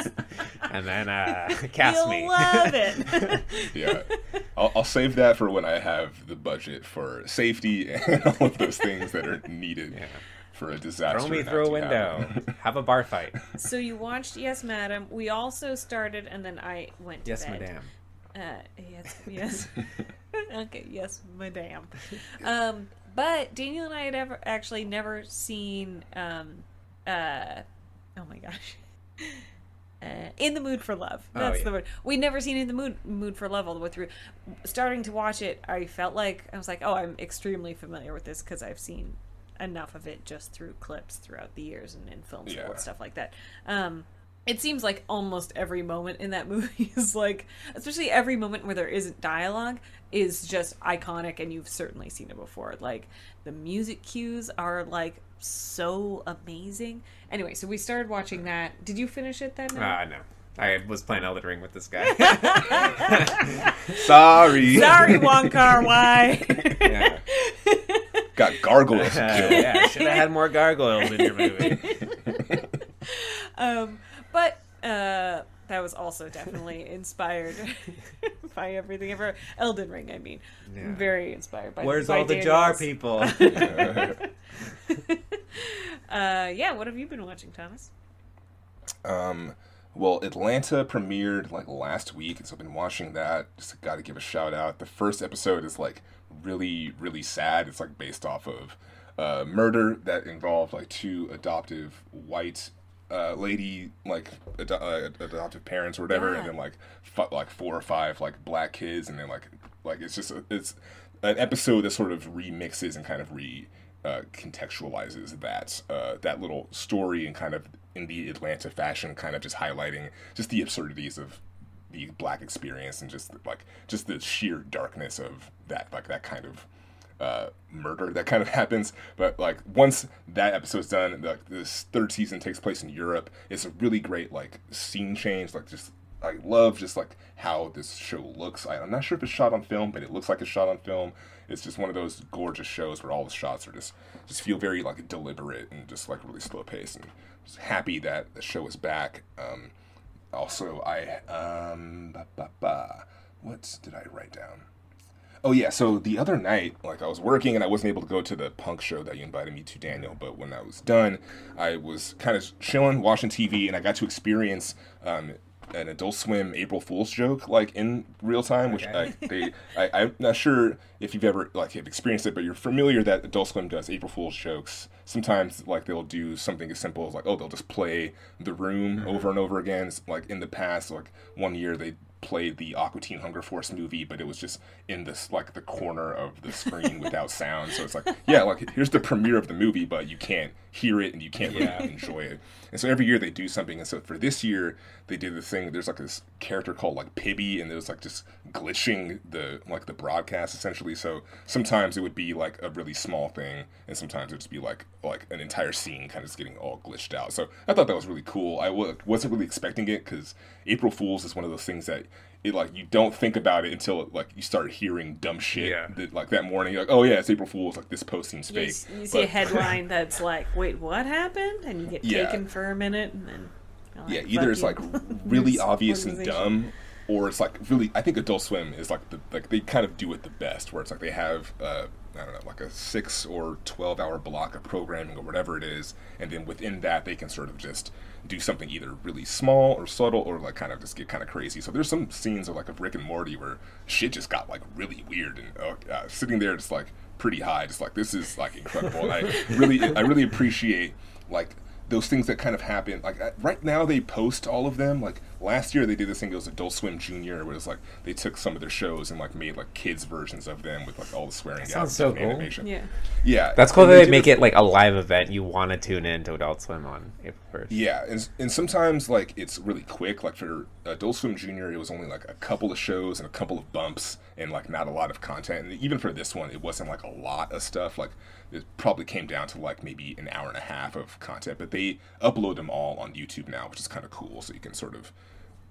and then uh, cast You'll me. love it. Yeah, I'll, I'll save that for when I have the budget for safety and all of those things that are needed Yeah. For a disaster. Throw me through a window. Have a bar fight. so you watched Yes, Madam. We also started, and then I went to Yes, bed. madame. Uh, yes, yes. okay, yes, madame. Um, but Daniel and I had ever actually never seen. Um, uh, oh my gosh. Uh, in the mood for love. Oh, That's yeah. the word. We'd never seen in the mood mood for love all the way through. Starting to watch it, I felt like I was like, oh, I'm extremely familiar with this because I've seen enough of it just through clips throughout the years and in film Yeah. and stuff like that. Um, it seems like almost every moment in that movie is like, especially every moment where there isn't dialogue, is just iconic, and you've certainly seen it before. Like the music cues are like so amazing. Anyway, so we started watching that. Did you finish it then? Ah, no. I was playing Elden Ring with this guy. Sorry, Sorry, Wong Kar Wai. yeah, got gargoyles. uh, to yeah. Should have had more gargoyles in your movie. um, but uh, that was also definitely inspired by everything ever Elden Ring. I mean, Yeah. very inspired by. Where's by all the jar people? Uh, yeah, what have you been watching, Thomas? Um, well, Atlanta premiered like last week, and so I've been watching that. Just got to give a shout out. The first episode is like really, really sad. It's like based off of uh, murder that involved like two adoptive white uh, lady like ado- uh, adoptive parents or whatever, Yeah. and then like fu- like four or five like black kids, and then like like it's just a, it's an episode that sort of remixes and kind of re uh, contextualizes that uh, that little story and kind of in the Atlanta fashion, kind of just highlighting just the absurdities of the black experience and just like just the sheer darkness of that like that kind of uh, murder that kind of happens. But like once that episode's done, the, this third season takes place in Europe. It's a really great like scene change. Like just I love just like how this show looks. I, I'm not sure if it's shot on film, but it looks like it's shot on film. It's just one of those gorgeous shows where all the shots are just just feel very like deliberate and just like really slow paced. And just happy that the show is back. Um, also, I um, what did I write down? Oh yeah, so the other night, like I was working and I wasn't able to go to the punk show that you invited me to, Daniel. But when I was done, I was kind of chilling, watching TV, and I got to experience um, an Adult Swim April Fool's joke like in real time, which Okay. I, they I, I'm not sure if you've ever like have experienced it, but you're familiar that Adult Swim does April Fool's jokes. Sometimes like they'll do something as simple as like oh they'll just play The Room mm-hmm. over and over again. It's, like in the past, like one year they played the Aqua Teen Hunger Force movie, but it was just in this like the corner of the screen without sound. So it's like, yeah, like here's the premiere of the movie, but you can't hear it and you can't really Yeah. enjoy it. And so every year they do something. And so for this year, they did the thing. There's like this character called like Pibby, and it was like just glitching the like the broadcast essentially. So sometimes it would be like a really small thing, and sometimes it would just be like like an entire scene kind of just getting all glitched out. So I thought that was really cool. I w- wasn't really expecting it because April Fools is one of those things that it like you don't think about it until like you start hearing dumb shit Yeah. that like that morning you're like oh yeah it's April Fool's like this post seems You, fake s- you see a headline that's like, "Wait, what happened?" and you get Yeah. taken for a minute, and then you're yeah either it's you." like really obvious and dumb or it's like really i think adult swim is like the like they kind of do it the best where it's like they have uh i don't know like a six or 12 hour block of programming or whatever it is and then within that they can sort of just do something either really small or subtle or like kind of just get kind of crazy so there's some scenes of like of rick and morty where shit just got like really weird and uh, uh, sitting there just like pretty high just like this is like incredible and i really i really appreciate like those things that kind of happen. Like uh, right now, they post all of them. Like last year, they did this thing. It was Adult Swim Junior, where it was like they took some of their shows and like made like kids versions of them with like all the swearing sounds so and cool. animation. Yeah. yeah, That's cool that they did make it like a live event. You want to tune in to Adult Swim on April first. Yeah, and, and sometimes like it's really quick. Like for Adult Swim Junior, it was only like a couple of shows and a couple of bumps and like not a lot of content. And even for this one, it wasn't like a lot of stuff. Like it probably came down to like maybe an hour and a half of content. But they upload them all on YouTube now, which is kind of cool. So you can sort of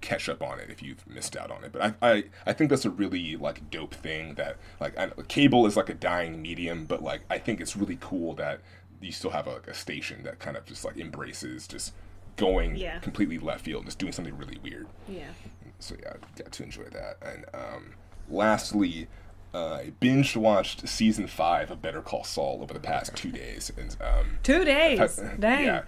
catch up on it if you've missed out on it. But I, I, I think that's a really like dope thing that like I, cable is like a dying medium, but like I think it's really cool that you still have a, like a station that kind of just like embraces just going Yeah. completely left field and just doing something really weird. Yeah. So yeah, I got to enjoy that. And um, lastly, uh, I binge watched season five of Better Call Saul over the past two days, and um, Two days. uh, Dang. Yeah.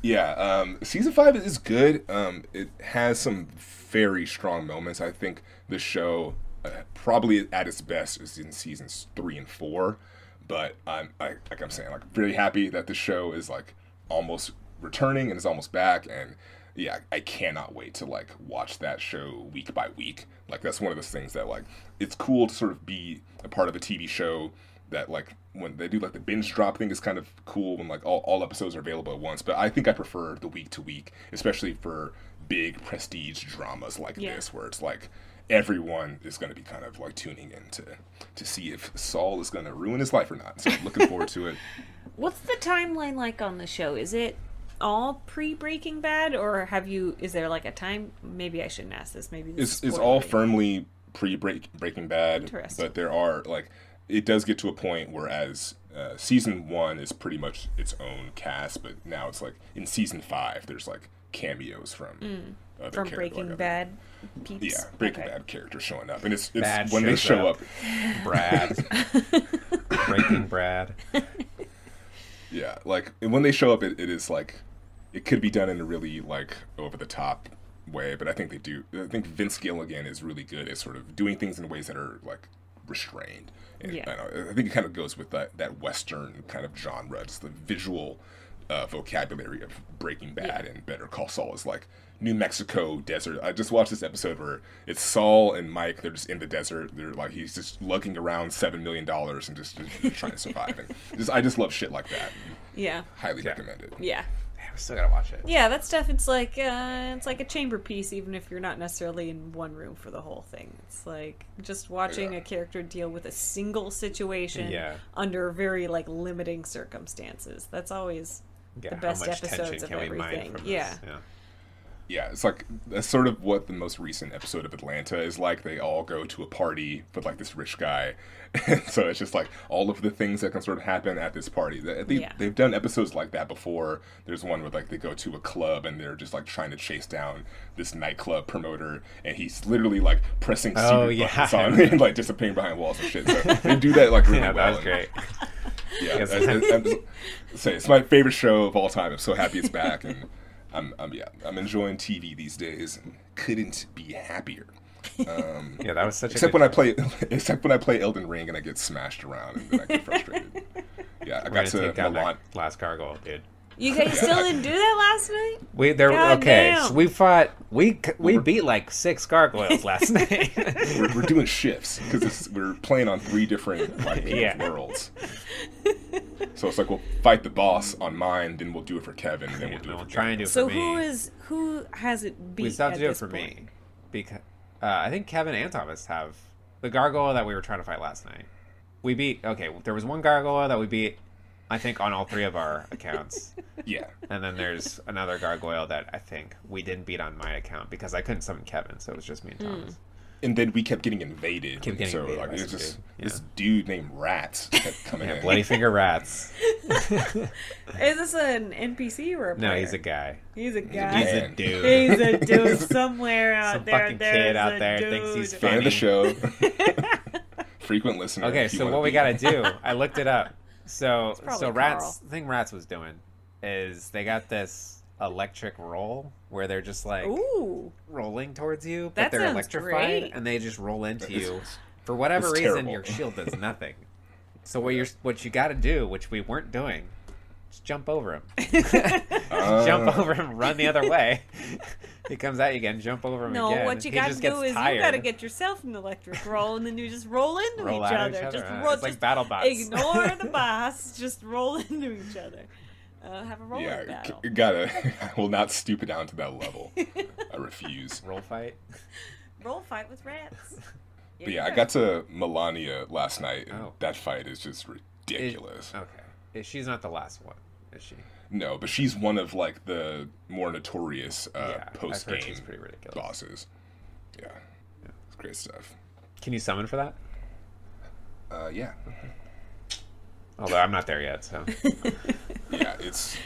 Yeah, um, season five is good. Um, it has some very strong moments. I think the show uh, probably at its best is in seasons three and four, but I'm I, like I'm saying like very happy that the show is like almost returning and is almost back and yeah I cannot wait to like watch that show week by week. Like that's one of those things that like it's cool to sort of be a part of a TV show that like when they do like the binge drop thing is kind of cool when like all, all episodes are available at once but i think i prefer the week to week especially for big prestige dramas like Yeah. this where it's like everyone is going to be kind of like tuning in to to see if saul is going to ruin his life or not so i'm looking forward to it What's the timeline like on the show? Is it all pre Breaking Bad, or have you? Is there like a time? Maybe I shouldn't ask this. Maybe this it's, is it's all firmly pre break breaking bad Interesting. but there are like it does get to a point whereas uh, season one is pretty much its own cast but now it's like in season five there's like cameos from other Mm. from Breaking like, Bad peeps. yeah breaking Okay. bad characters showing up and it's, it's Bad when they show up. up Brad, Breaking Brad. Yeah, like and when they show up, it, it is like it could be done in a really like over the top way, but I think they do. I think Vince Gilligan is really good at sort of doing things in ways that are like restrained. And Yeah. I, know, I think it kind of goes with that that Western kind of genre, It's the visual uh, vocabulary of Breaking Bad and Better Call Saul is like New Mexico desert. I just watched this episode where it's Saul and Mike. They're just in the desert. They're like he's just lugging around seven million dollars and just, just trying to survive. And just I just love shit like that. Yeah. Highly Yeah. recommend it. Yeah. Yeah, still gotta watch it. Yeah, that stuff. It's like uh, it's like a chamber piece, even if you're not necessarily in one room for the whole thing. It's like just watching Yeah. a character deal with a single situation Yeah. under very like limiting circumstances. That's always Yeah, the best episodes of can we mine everything. Yeah. yeah. Yeah, it's like that's sort of what the most recent episode of Atlanta is like. They all go to a party with like this rich guy, and so it's just like all of the things that can sort of happen at this party. They, they, Yeah. They've done episodes like that before. There's one where like they go to a club and they're just like trying to chase down this nightclub promoter, and he's literally like pressing Oh, secret yeah. buttons on and like disappearing behind walls and shit. So they do that like really Yeah, well. that was great. Yeah, Yes. I- I- I'm just- say it's my favorite show of all time. I'm so happy it's back, and I'm, I'm yeah, I'm enjoying TV these days and couldn't be happier. Um, Yeah, that was such except a good when I play, except when I play Elden Ring and I get smashed around and then I get frustrated. yeah, I We're got gonna to take down Milan. that last gargoyle, dude. You guys still didn't do that last night? We there God okay. damn. So we fought. We we We're- beat like six gargoyles last night. We're, we're doing shifts because we're playing on three different like Yeah. worlds. So it's like we'll fight the boss on mine, then we'll do it for Kevin, then we'll do no, it we'll for try Kevin. and do it So for me. who is who has it beat? we still have to do it for point? me because uh, I think Kevin and Thomas have the gargoyle that we were trying to fight last night. We beat. Okay, there was one gargoyle that we beat. I think on all three of our accounts, Yeah, and then there's another gargoyle that I think we didn't beat on my account because I couldn't summon Kevin, so it was just me and Thomas. And then we kept getting invaded. Kept getting so invaded like by it was just dude, this dude named Rats kept coming Yeah, in. bloody finger rats. Is this an NPC or a No, player? he's a guy. He's a guy. He's a dude. He's a dude somewhere out there. Some there. fucking kid out there dude. thinks he's Fan of the show, frequent listener. Okay, so what we be- gotta do? I looked it up. So so rats Carl. the thing rats was doing is they got this electric roll where they're just like Ooh, rolling towards you, but That they're electrified great. and they just roll into you. For whatever reason, terrible. your shield does nothing. So what you're what you got to do, which we weren't doing, just jump over him. Uh, jump over him, run the other way. he comes at you again, jump over him no! again. What you he got to just do is tired. you got to get yourself an electric roll, and then you just roll into roll each, at other. each other. Just Uh, roll. it's like just battle bots. ignore the boss. Just roll into each other. Uh, have a roll yeah, battle. c- gotta. I will not stoop it down to that level. I refuse. roll fight. roll fight with rats. But yeah, I got to Malenia last night, and Oh. that fight is just Is- ridiculous. okay, she's not the last one, is she? No, but she's one of like the more notorious uh, yeah, post I've heard game she's pretty ridiculous. bosses. Yeah, yeah, it's great stuff. Can you summon for that? Uh, yeah, Although I'm not there yet, so yeah, it's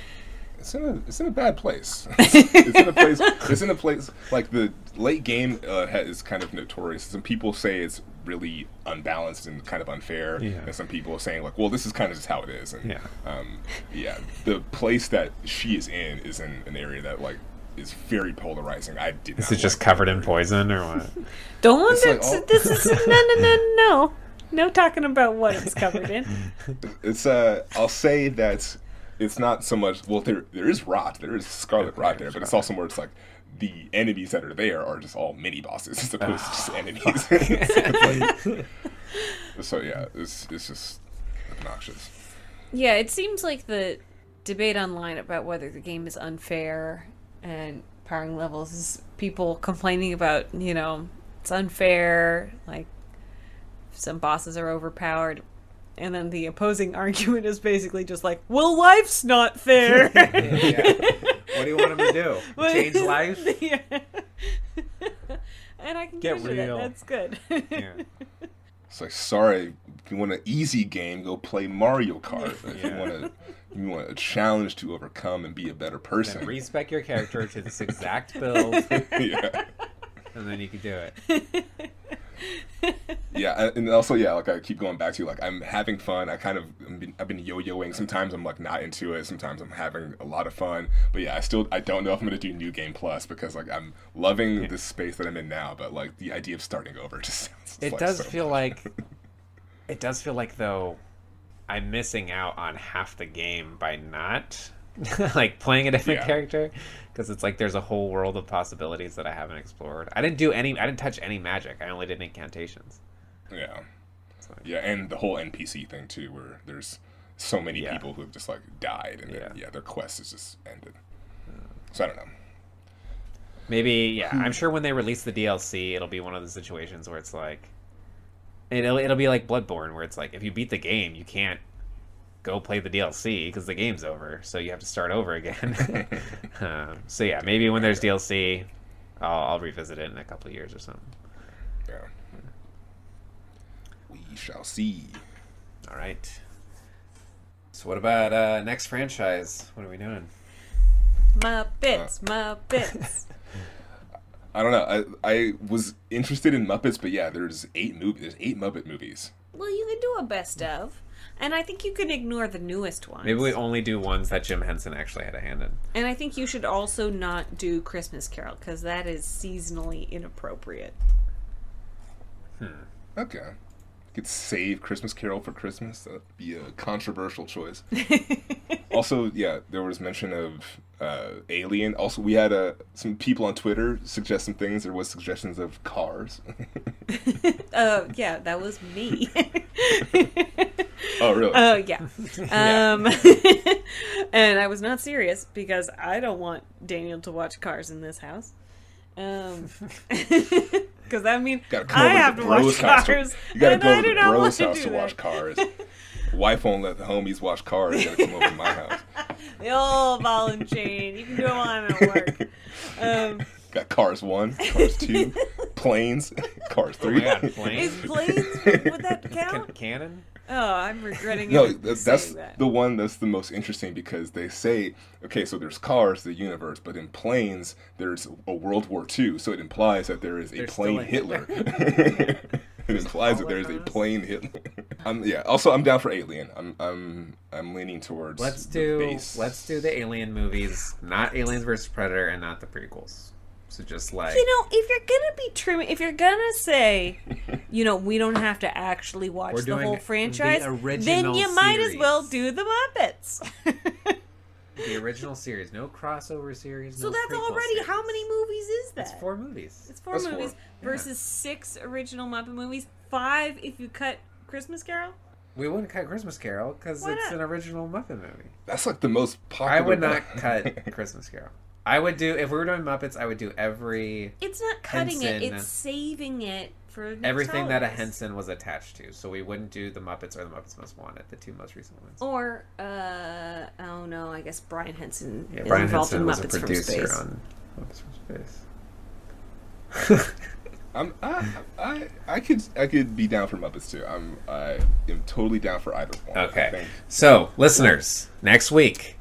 it's in a it's in a bad place. it's in a place. It's in a place like the late game uh, ha- is kind of notorious. Some people say it's really unbalanced and kind of unfair, Yeah. and some people are saying like, well, this is kind of just how it is. And Yeah. um, yeah, the place that she is in is in an area that like is very polarizing. I did. is not it just covered in poison or what? Don't. It's like it's- all- This is no, no, no, no. No talking about what it's covered in. It's uh, I'll say that it's not so much. Well, there there is rot, there is scarlet Yeah, rot there there, is but it's also more. It's like the enemies that are there are just all mini bosses as opposed to just ah. Oh, enemies. It's like- so yeah, it's it's just obnoxious. Yeah, it seems like the debate online about whether the game is unfair and powering levels is people complaining about, you know, it's unfair, like some bosses are overpowered. And then the opposing argument is basically just like, well, life's not fair. yeah. What do you want him to do? Change life? Yeah. and I can Get picture that. real. That's good. Yeah. It's like sorry, if you want an easy game, go play Mario Kart. If you want a you want a challenge to overcome and be a better person. Then respec your character to this exact build, yeah. and then you can do it. Yeah, and also yeah, like I keep going back to like I'm having fun. I kind of I've been, I've been yo-yoing. Sometimes I'm like not into it. Sometimes I'm having a lot of fun. But yeah, I still I don't know if I'm gonna do New Game Plus because like I'm loving this space that I'm in now. But like the idea of starting over just sounds. It like does so feel much. like it does feel like though I'm missing out on half the game by not like playing a different Yeah. character because it's like there's a whole world of possibilities that I haven't explored. I didn't do any I didn't touch any magic. I only did incantations. yeah, So, yeah, and the whole NPC thing too, where there's so many Yeah. people who have just like died and Yeah. then, yeah, their quest is just ended. So I don't know. Maybe yeah. I'm sure when they release the DLC, it'll be one of the situations where it's like it'll it'll be like Bloodborne, where it's like if you beat the game, you can't go play the DLC because the game's over, so you have to start over again. um, so yeah, maybe when there's DLC, I'll, I'll revisit it in a couple of years or something. Yeah. We shall see. All right. So what about uh, next franchise? What are we doing? Muppets, Muppets. I don't know. I I was interested in Muppets, but yeah, there's eight movies. There's eight Muppet movies. well, you can do a best of, and I think you can ignore the newest ones. Maybe we only do ones that Jim Henson actually had a hand in. And I think you should also not do Christmas Carol because that is seasonally inappropriate. Hmm. Okay. Could save Christmas Carol for Christmas. That'd be a controversial choice. also, yeah, there was mention of uh, Alien. Also, we had uh, some people on Twitter suggest some things. There was suggestions of Cars. Uh, yeah, that was me. oh, really? Oh yeah. Um, and I was not serious because I don't want Daniel to watch Cars in this house. Um, because that means Gotta I have to to Bro's watch house. To, Cars. you gotta and go over to not want Bro's house do to that. watch Cars. Wife won't let the homies watch Cars. You gotta come over to my house. The old ball and chain. You can do it while at work. Um, Got Cars 1, Cars 2, Planes, Cars 3. Oh my God, is planes? planes would that Can- count? Canon? Oh, I'm regretting. No, that, that's that. the one that's the most interesting because they say, okay, so there's cars, the universe, but in planes, there's a World War II, so it implies that there is a There's plane a Hitler. Hitler. it implies that all there it is a plane Hitler. um, yeah. Also, I'm down for Alien. I'm I'm I'm leaning towards. Let's the do base. let's do the Alien movies, not Aliens versus Predator, and not the prequels. So just like You know, if you're gonna be trimming, if you're gonna say, you know, we don't have to actually watch the doing whole the franchise, then original you might as well do the Muppets. the original series, no crossover series. so no that's already series. how many movies is that? It's four movies. It's four That's four, movies yeah. versus six original Muppet movies. Five if you cut Christmas Carol. We wouldn't cut Christmas Carol because it's not? an original Muppet movie. That's like the most popular. I would not cut Christmas Carol. I would do if we were doing Muppets. I would do every It's not cutting it; it's saving it for next everything that a. Henson was attached to. So we wouldn't do the Muppets or the Muppets Most Wanted, the two most recent ones. Or uh oh no, I guess Brian Henson Yeah, is Brian involved Henson in was a Muppets from Space. on Muppets from Space. I'm, I, I I could I could be down for Muppets too. I'm I am totally down for either one. Okay. So, listeners, next week,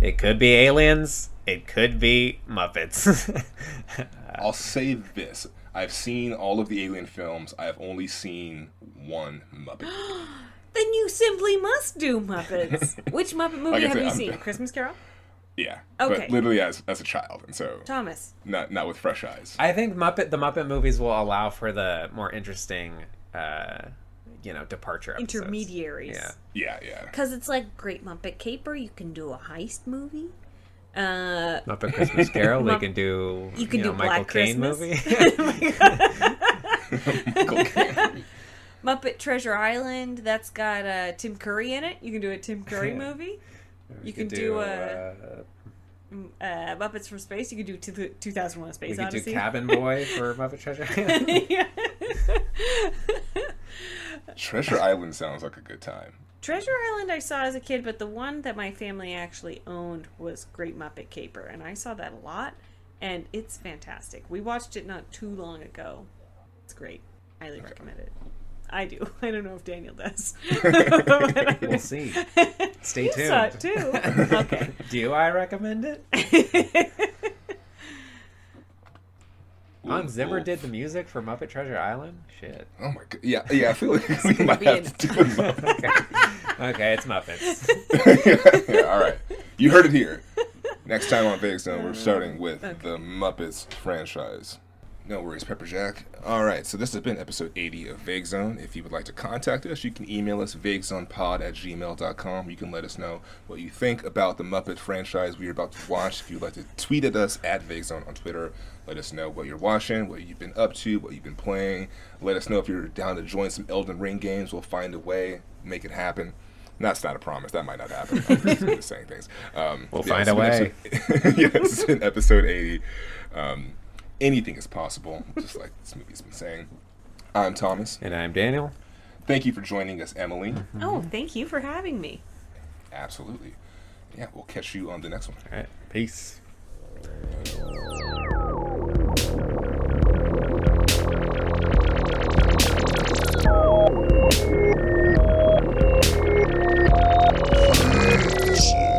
it could be aliens, it could be Muppets. I'll say this: I've seen all of the Alien films. I have only seen one Muppet. Then you simply must do Muppets. Which Muppet movie Like have said, you I'm seen? done. Christmas Carol? yeah, Okay. but literally as as a child, and so Thomas. not not with fresh eyes. I think Muppet the Muppet movies will allow for the more interesting uh you know, departure episodes. Intermediaries. Yeah. Yeah, yeah. Because it's like Great Muppet Caper, you can do a heist movie. Uh, Muppet Christmas Carol, they Mupp- can do you can know, do Michael Caine movie. Michael Caine. Muppet Treasure Island, that's got uh, Tim Curry in it. You can do a Tim Curry Yeah. movie. We You can do, uh, uh, Uh, Muppets from Space, you can do two- 2001 A we Space could do Cabin Boy for Muppet Treasure Island. Treasure Island sounds like a good time. Treasure Island I saw as a kid, but the one that my family actually owned was Great Muppet Caper, and I saw that a lot, and it's fantastic. We watched it not too long ago. It's great. Highly recommend it. I do. I don't know if Daniel does. We'll see. Stay You saw it tuned. too. Okay. Do I recommend it? Hans Zimmer did the music for Muppet Treasure Island. Shit. Oh my god. Yeah, yeah. I feel like we might have to do a Muppet. Okay, it's Muppets. yeah, yeah, all right. You heard it here. Next time on Vague Zone, we're starting with the Muppets franchise. No worries, Pepper Jack. All right, so this has been episode 80 of Vague Zone. If you would like to contact us, you can email us vaguezonepod at gmail.com. You can let us know what you think about the Muppet franchise we are about to watch. If you'd like to tweet at us at Vague Zone on Twitter, let us know what you're watching, what you've been up to, what you've been playing. Let us know if you're down to join some Elden Ring games. We'll find a way, make it happen. That's not a promise. That might not happen. I'm just saying things. Um, We'll yeah, find it's a been way. episode- yeah, this has been episode 80. Um, anything is possible, just like this movie's been saying. I'm Thomas. And I'm Daniel. Thank you for joining us, Emily. oh, thank you for having me. Absolutely. Yeah, we'll catch you on the next one. All right. Peace. Shit.